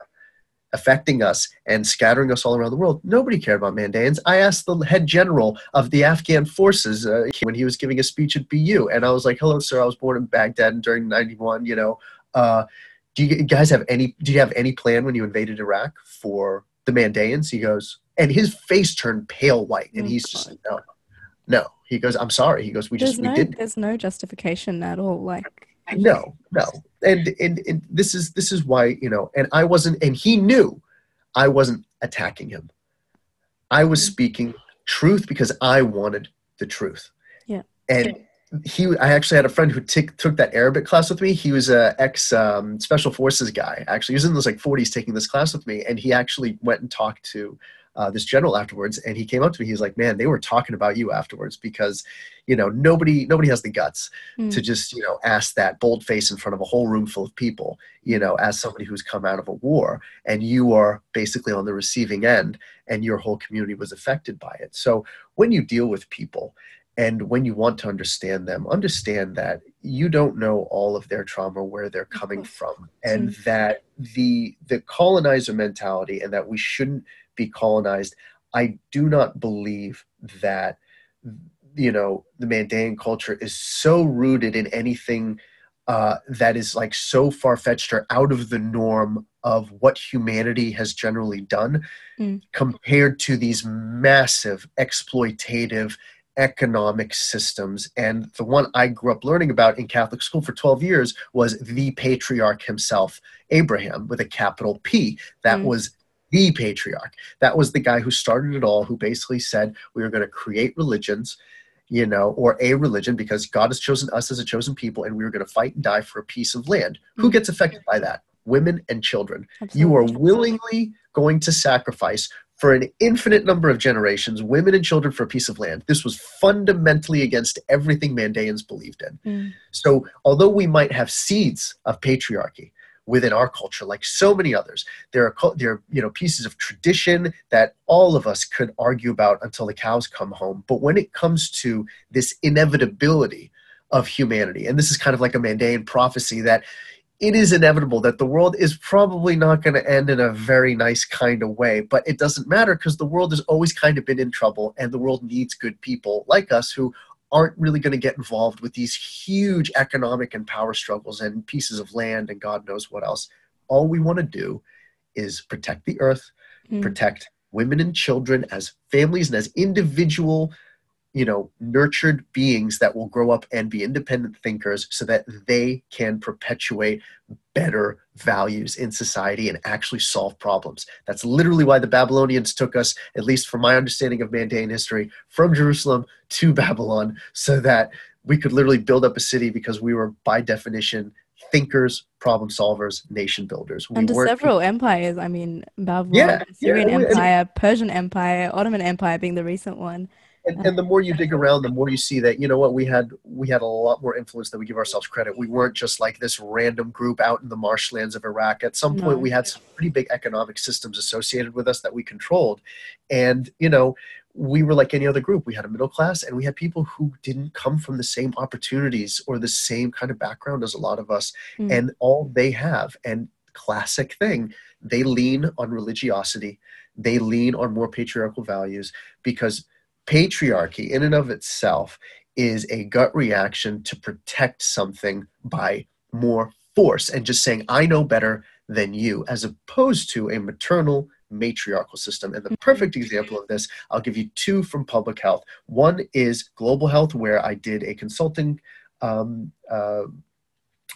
affecting us and scattering us all around the world. Nobody cared about Mandaeans. I asked the head general of the Afghan forces uh, when he was giving a speech at BU, and I was like, "Hello, sir. I was born in Baghdad during '91. You know, uh, do you guys have any? Do you have any plan when you invaded Iraq for the Mandaeans?" He goes, and his face turned pale white, and Oh, he's God. just no, no. He goes, "I'm sorry." He goes, "We There's just we no, did there's no justification at all. Like, no no and, and and this is this is why you know and i wasn't and he knew i wasn't attacking him i was Mm. speaking truth because i wanted the truth Yeah. and he i actually had a friend who tick took that arabic class with me. He was a ex um, special forces guy actually. He was in those like 40s taking this class with me and he actually went and talked to uh, this general afterwards and he came up to me. He's like man they were talking about you afterwards because you know nobody nobody has the guts Mm. to just you know ask that bold face in front of a whole room full of people you know as somebody who's come out of a war and you are basically on the receiving end and your whole community was affected by it. So when you deal with people and when you want to understand them understand that you don't know all of their trauma where they're coming from and that the the colonizer mentality and that we shouldn't be colonized i do not believe that you know the Mandaean culture is so rooted in anything uh, that is like so far fetched or out of the norm of what humanity has generally done Mm. compared to these massive exploitative economic systems. And the one I grew up learning about in Catholic school for 12 years was the patriarch himself, Abraham, with a capital P. That mm. was the patriarch. That was the guy who started it all, who basically said we are going to create religions, you know, or a religion because God has chosen us as a chosen people and we are going to fight and die for a piece of land. Mm. Who gets affected by that? Women and children. Absolutely. You are willingly going to sacrifice for an infinite number of generations, women and children for a piece of land. This was fundamentally against everything Mandaeans believed in. Mm. So, although we might have seeds of patriarchy within our culture, like so many others, there are there are, you know pieces of tradition that all of us could argue about until the cows come home. But when it comes to this inevitability of humanity, and this is kind of like a Mandaean prophecy that it is inevitable that the world is probably not going to end in a very nice kind of way, but it doesn't matter because the world has always kind of been in trouble and the world needs good people like us who aren't really going to get involved with these huge economic and power struggles and pieces of land and God knows what else. All we want to do is protect the earth, mm. protect women and children as families and as individual you know nurtured beings that will grow up and be independent thinkers so that they can perpetuate better values in society and actually solve problems. That's literally why the babylonians took us at least from my understanding of mandaean history from jerusalem to babylon so that we could literally build up a city because we were by definition thinkers, problem solvers, nation builders. We Under several empires, I mean, Babylon, yeah, Syrian yeah, Empire, Persian Empire, Ottoman Empire being the recent one and, and the more you dig around the more you see that you know what we had we had a lot more influence than we give ourselves credit. We weren't just like this random group out in the marshlands of iraq. At some point no. we had some pretty big economic systems associated with us that we controlled. And you know we were like any other group. We had a middle class and we had people who didn't come from the same opportunities or the same kind of background as a lot of us. Mm. and all they have and classic thing they lean on religiosity. They lean on more patriarchal values because patriarchy in and of itself is a gut reaction to protect something by more force and just saying i know better than you as opposed to a maternal matriarchal system and the mm-hmm. perfect example of this i'll give you two from public health one is global health where i did a consulting um, uh,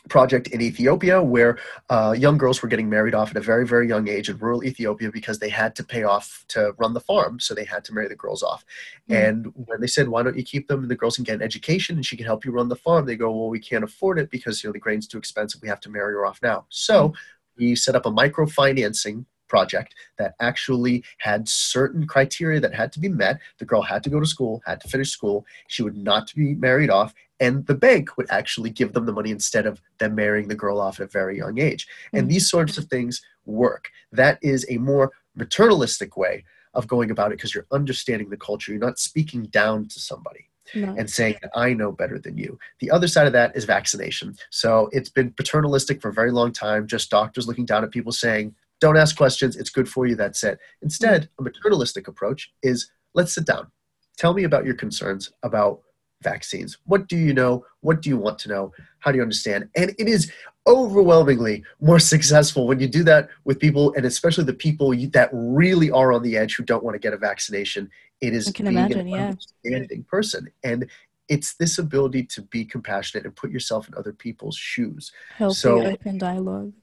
project in Ethiopia where uh, young girls were getting married off at a very, very young age in rural Ethiopia because they had to pay off to run the farm. So they had to marry the girls off. Mm. And when they said, why don't you keep them and the girls can get an education and she can help you run the farm, they go, well, we can't afford it because you know the grain's too expensive. We have to marry her off now. So mm. we set up a microfinancing project that actually had certain criteria that had to be met. The girl had to go to school, had to finish school. She would not be married off, and the bank would actually give them the money instead of them marrying the girl off at a very young age. And mm-hmm. these sorts of things work. That is a more maternalistic way of going about it because you're understanding the culture. You're not speaking down to somebody. No. and saying that I know better than you. The other side of that is vaccination. So it's been paternalistic for a very long time, just doctors looking down at people saying, don't ask questions, it's good for you, that's it. Instead, a maternalistic approach is let's sit down. Tell me about your concerns about vaccines. What do you know? What do you want to know? How do you understand? And it is overwhelmingly more successful when you do that with people, and especially the people that really are on the edge who don't want to get a vaccination. It is I can being imagine, an yeah. understanding person, and it's this ability to be compassionate and put yourself in other people's shoes. Healthy, so, open dialogue.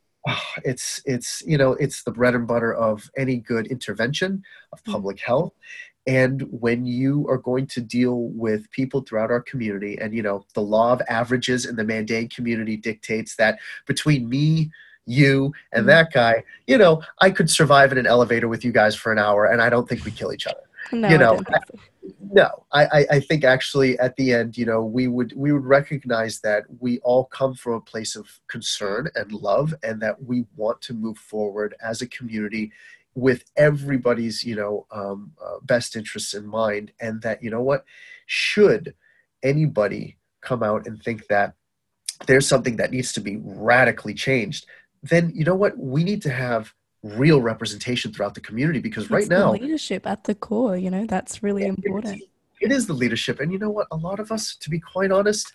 It's it's you know it's the bread and butter of any good intervention of mm. public health and when you are going to deal with people throughout our community and you know the law of averages in the Mandaean community dictates that between me you and mm-hmm. that guy you know i could survive in an elevator with you guys for an hour and i don't think we kill each other no, you know no I, I think actually at the end you know we would we would recognize that we all come from a place of concern and love and that we want to move forward as a community with everybody's you know um, uh, best interests in mind and that you know what should anybody come out and think that there's something that needs to be radically changed then you know what we need to have real representation throughout the community because right now leadership at the core you know that's really important it is the leadership and you know what a lot of us to be quite honest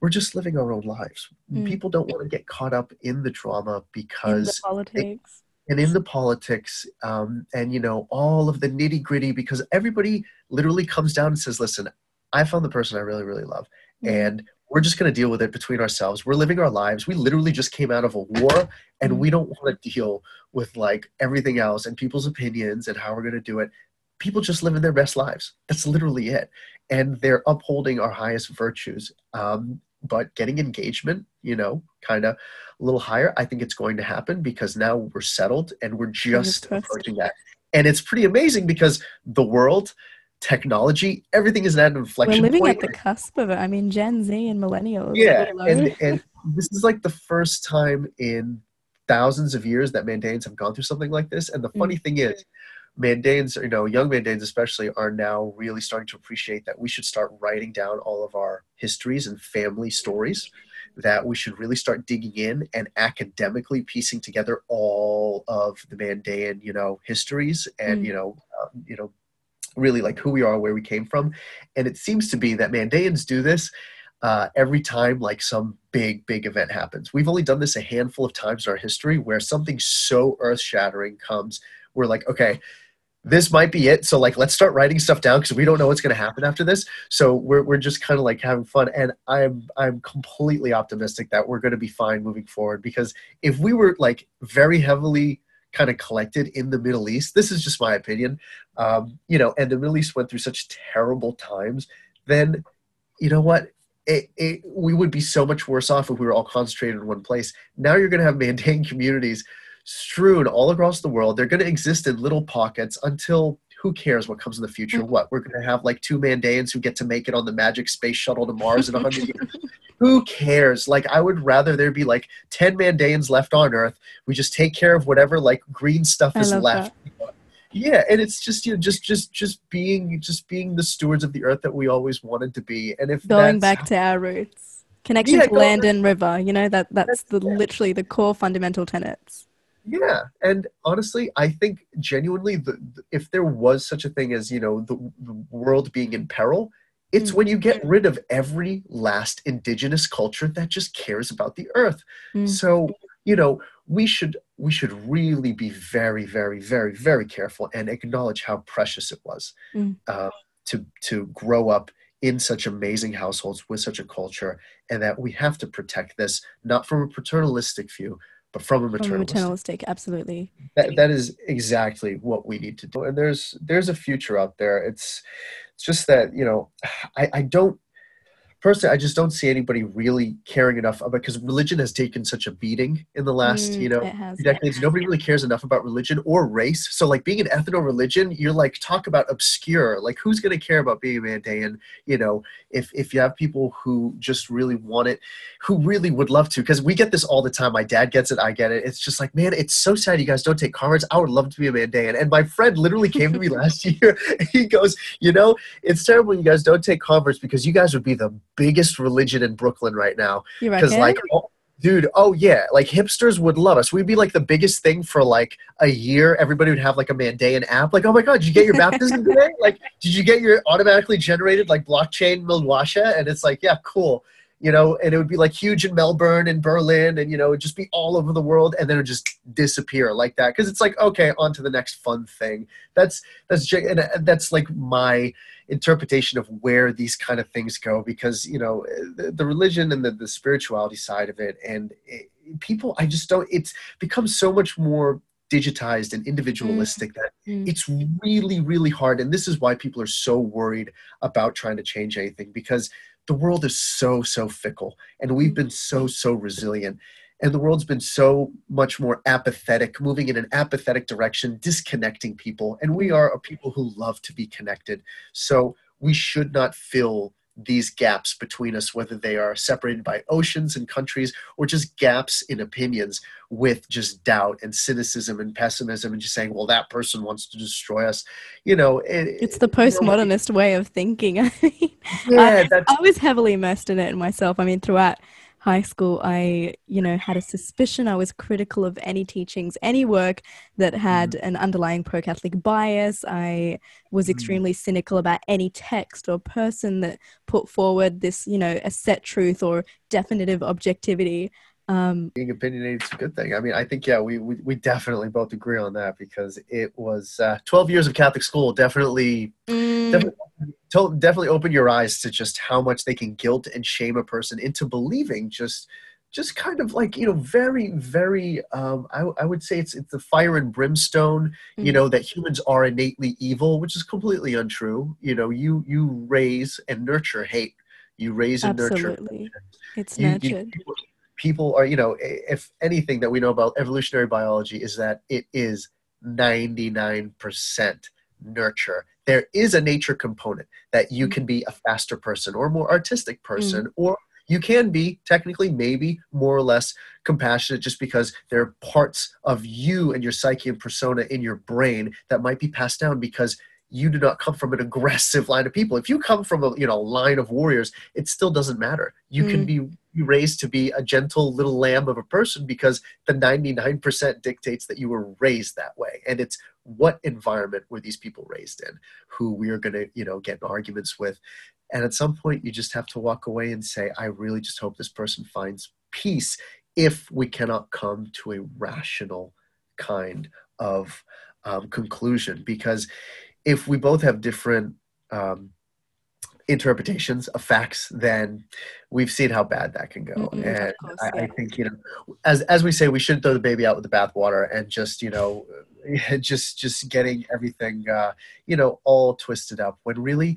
we're just living our own lives mm. people don't want to get caught up in the drama because politics and in the politics um, and you know all of the nitty gritty because everybody literally comes down and says listen I found the person I really, really love. Mm. And we're just going to deal with it between ourselves. We're living our lives. We literally just came out of a war and Mm. we don't want to deal with like everything else and people's opinions and how we're going to do it. People just living their best lives. That's literally it. And they're upholding our highest virtues. Um, but getting engagement, you know, kind of a little higher, I think it's going to happen because now we're settled and we're just approaching that. And it's pretty amazing because the world, technology, everything is at an inflection. We're living point. at the cusp of it. I mean, Gen Z and millennials. yeah, and, and this is like the first time in thousands of years that Mandaeans have gone through something like this. And the funny thing is, Mandaeans, you know, young Mandaeans especially, are now really starting to appreciate that we should start writing down all of our histories and family stories. That we should really start digging in and academically piecing together all of the Mandaean, you know, histories and Mm. you know, um, you know, really like who we are, where we came from. And it seems to be that Mandaeans do this uh, every time like some big big event happens. We've only done this a handful of times in our history where something so earth shattering comes. We're like okay this might be it. So like let's start writing stuff down because we don't know what's going to happen after this. So we're, we're just kind of like having fun. And i'm i'm completely optimistic that we're going to be fine moving forward because if we were like very heavily kind of collected in the middle east this is just my opinion um, you know and the middle east went through such terrible times then you know what it, it, we would be so much worse off if we were all concentrated in one place. Now you're going to have Mandaean communities strewn all across the world. They're going to exist in little pockets until who cares what comes in the future? Mhm. What we're going to have like two Mandaeans who get to make it on the magic space shuttle to Mars in a hundred years. Who cares? Like I would rather there be like ten Mandaeans left on Earth. We just take care of whatever like green stuff I is left yeah and it's just you know just just just being just being the stewards of the earth that we always wanted to be and if Going that's- back to our roots. Connection Yeah, to land and river. You know, that that's the yeah. literally the core fundamental tenets. yeah and honestly i think genuinely the, the- if there was such a thing as you know the, the world being in peril it's Mm. when you get rid of every last indigenous culture that just cares about the earth Mm. so you know we should we should really be very very very very careful and acknowledge how precious it was Mm. uh, to to grow up in such amazing households with such a culture and that we have to protect this not from a paternalistic view but from a From a maternalistic maternalistic, absolutely. that, that is exactly what we need to do and there's there's a future out there it's it's just that you know i i don't personally i just don't see anybody really caring enough about because religion has taken such a beating in the last Mm, you know has. decades. nobody really cares enough about religion or race. So like being an ethno-religion you're like talk about obscure. Like who's going to care about being a mandaean you know if if you have people who just really want it who really would love to because we get this all the time. My dad gets it i get it. It's just like man it's so sad you guys don't take converts i would love to be a mandaean and my friend literally came to me last year he goes you know it's terrible you guys don't take converts because you guys would be the biggest religion in brooklyn right now. Because like oh, dude oh yeah like hipsters would love us. We'd be like the biggest thing for like a year. Everybody would have like a mandaean app. Like oh my god did you get your baptism today? Like did you get your automatically generated like blockchain malwasha? And it's like yeah cool. You know and it would be like huge in melbourne and berlin and you know it'd just be all over the world and then it would just disappear like that. Because it's like okay on to the next fun thing. That's that's and that's like my interpretation of where these kind of things go because you know the, the religion and the, the spirituality side of it and it, people i just don't it's become so much more digitized and individualistic that mm. mm. it's really really hard. And this is why people are so worried about trying to change anything because the world is so so fickle and we've mm. been so so resilient and the world's been so much more apathetic moving in an apathetic direction disconnecting people and we are a people who love to be connected so we should not fill these gaps between us whether they are separated by oceans and countries or just gaps in opinions with just doubt and cynicism and pessimism and just saying well that person wants to destroy us you know it, It's the you know, postmodernist way of thinking. I mean, yeah that's I was heavily immersed in it myself. I mean, throughout high school, I, you know, had a suspicion. I was critical of any teachings, any work that had an underlying pro Catholic bias. I was Mm. extremely cynical about any text or person that put forward this, you know, a set truth or definitive objectivity. Um, being opinionated is a good thing. I mean, I think yeah, we we, we definitely both agree on that because it was uh, 12 years of Catholic school definitely mm, definitely definitely open your eyes to just how much they can guilt and shame a person into believing just just kind of like you know very very um, I, I would say it's it's the fire and brimstone you Mm. know that humans are innately evil which is completely untrue you know you you raise and nurture hate you raise and nurture Absolutely. It's you- you- nurtured. People, are you know if anything that we know about evolutionary biology is that it is 99% nurture there is a nature component that you Mm. can be a faster person or more artistic person or you can be technically maybe more or less compassionate just because there are parts of you and your psyche and persona in your brain that might be passed down because you do not come from an aggressive line of people. If you come from a you know line of warriors it still doesn't matter. You can be be raised to be a gentle little lamb of a person because the 99% dictates that you were raised that way. And it's what environment were these people raised in who we are going to you know get in arguments with. And at some point you just have to walk away and say i really just hope this person finds peace if we cannot come to a rational kind of um, conclusion. Because if we both have different um, interpretations of facts, then we've seen how bad that can go. Mm-mm, of and course, I, I think you know, as as we say, we shouldn't throw the baby out with the bathwater and just you know, just just getting everything uh, you know all twisted up when really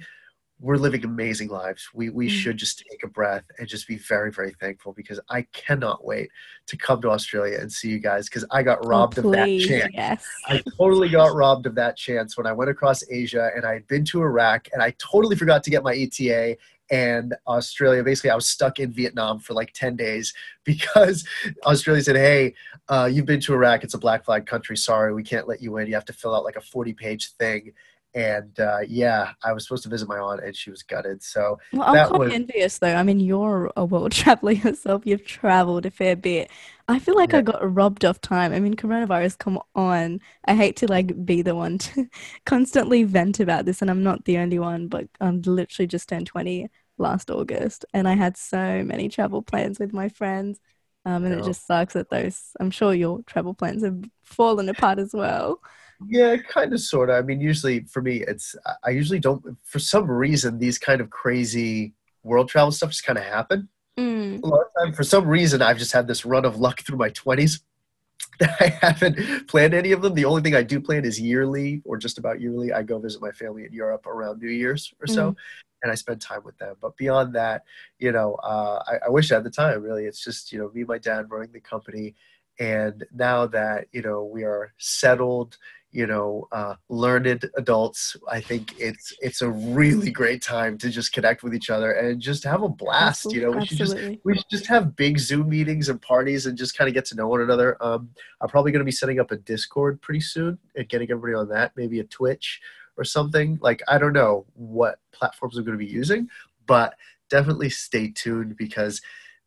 we're living amazing lives. We we Mm. should just take a breath and just be very very thankful because I cannot wait to come to Australia and see you guys because I got robbed oh, of that chance. Yes. I totally got robbed of that chance when I went across Asia and I had been to Iraq and I totally forgot to get my ETA and Australia. Basically, I was stuck in Vietnam for like 10 days because Australia said, Hey, uh, you've been to Iraq. It's a black flag country. Sorry, we can't let you in. You have to fill out like a 40 page thing. And uh, yeah, I was supposed to visit my aunt and she was gutted. So Well, I'm quite was- envious though. I mean, you're a world traveler yourself. You've traveled a fair bit. I feel like I got robbed of time. I mean, coronavirus, come on. I hate to like be the one to constantly vent about this, and I'm not the only one, but I'm literally just turned 20 last August, and I had so many travel plans with my friends. Um, and it just sucks that those, I'm sure your travel plans have fallen apart as well. Yeah, kind of, sort of. I mean, usually for me, it's I- usually don't. For some reason, these kind of crazy world travel stuff just kind of happen. Mm, A lot of time, for some reason, I've just had this run of luck through my twenties. I haven't planned any of them. The only thing I do plan is yearly, or just about yearly. I go visit my family in Europe around New Year's or so, and I spend time with them. But beyond that, you know, uh, I, I wish I had the time. Really, it's just you know me, and my dad running the company, and now that you know we are settled, you know, uh, learned adults, I think it's it's a really great time to just connect with each other and just have a blast. You know, we should just we should just have big Zoom meetings and parties and just kind of get to know one another. Um, I'm probably going to be setting up a Discord pretty soon and getting everybody on that, maybe a Twitch or something. Like, I don't know what platforms I'm going to be using, but definitely stay tuned because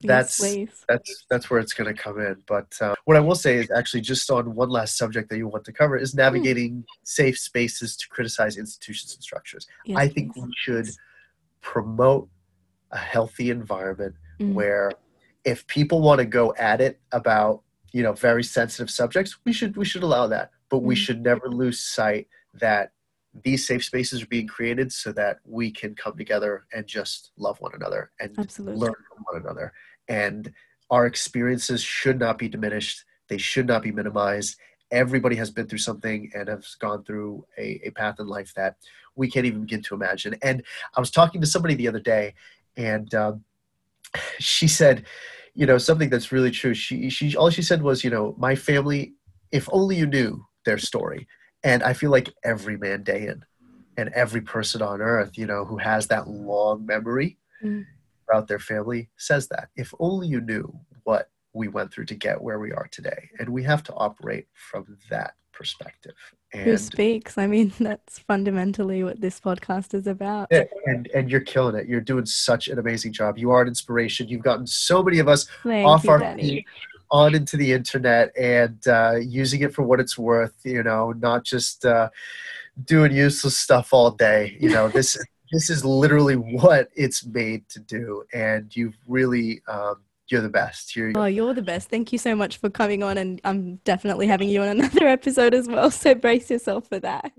that's that's that's where it's going to come in. But uh, what I will say is actually just on one last subject that you want to cover is navigating safe spaces to criticize institutions and structures. I think we should promote a healthy environment Mm. where if people want to go at it about you know very sensitive subjects we should we should allow that but we Mm. should never lose sight that these safe spaces are being created so that we can come together and just love one another and Absolutely. learn from one another and our experiences should not be diminished. They should not be minimized. Everybody has been through something and has gone through a, a path in life that we can't even begin to imagine. And i was talking to somebody the other day and um, she said you know something that's really true. She she all she said was you know my family if only you knew their story. And i feel like every mandaean and every person on earth you know who has that long memory Mm. About their family says that if only you knew what we went through to get where we are today and we have to operate from that perspective Who speaks? I mean, that's fundamentally what this podcast is about. Yeah, and and you're killing it. You're doing such an amazing job. You are an inspiration. You've gotten so many of us Thank off you, our feet on into the internet and uh, using it for what it's worth. You know, not just uh, doing useless stuff all day. You know, this this is literally what it's made to do, and you've really um, you're the best. You're Oh, you're the best. Thank you so much for coming on, and I'm definitely having you on another episode as well. So brace yourself for that.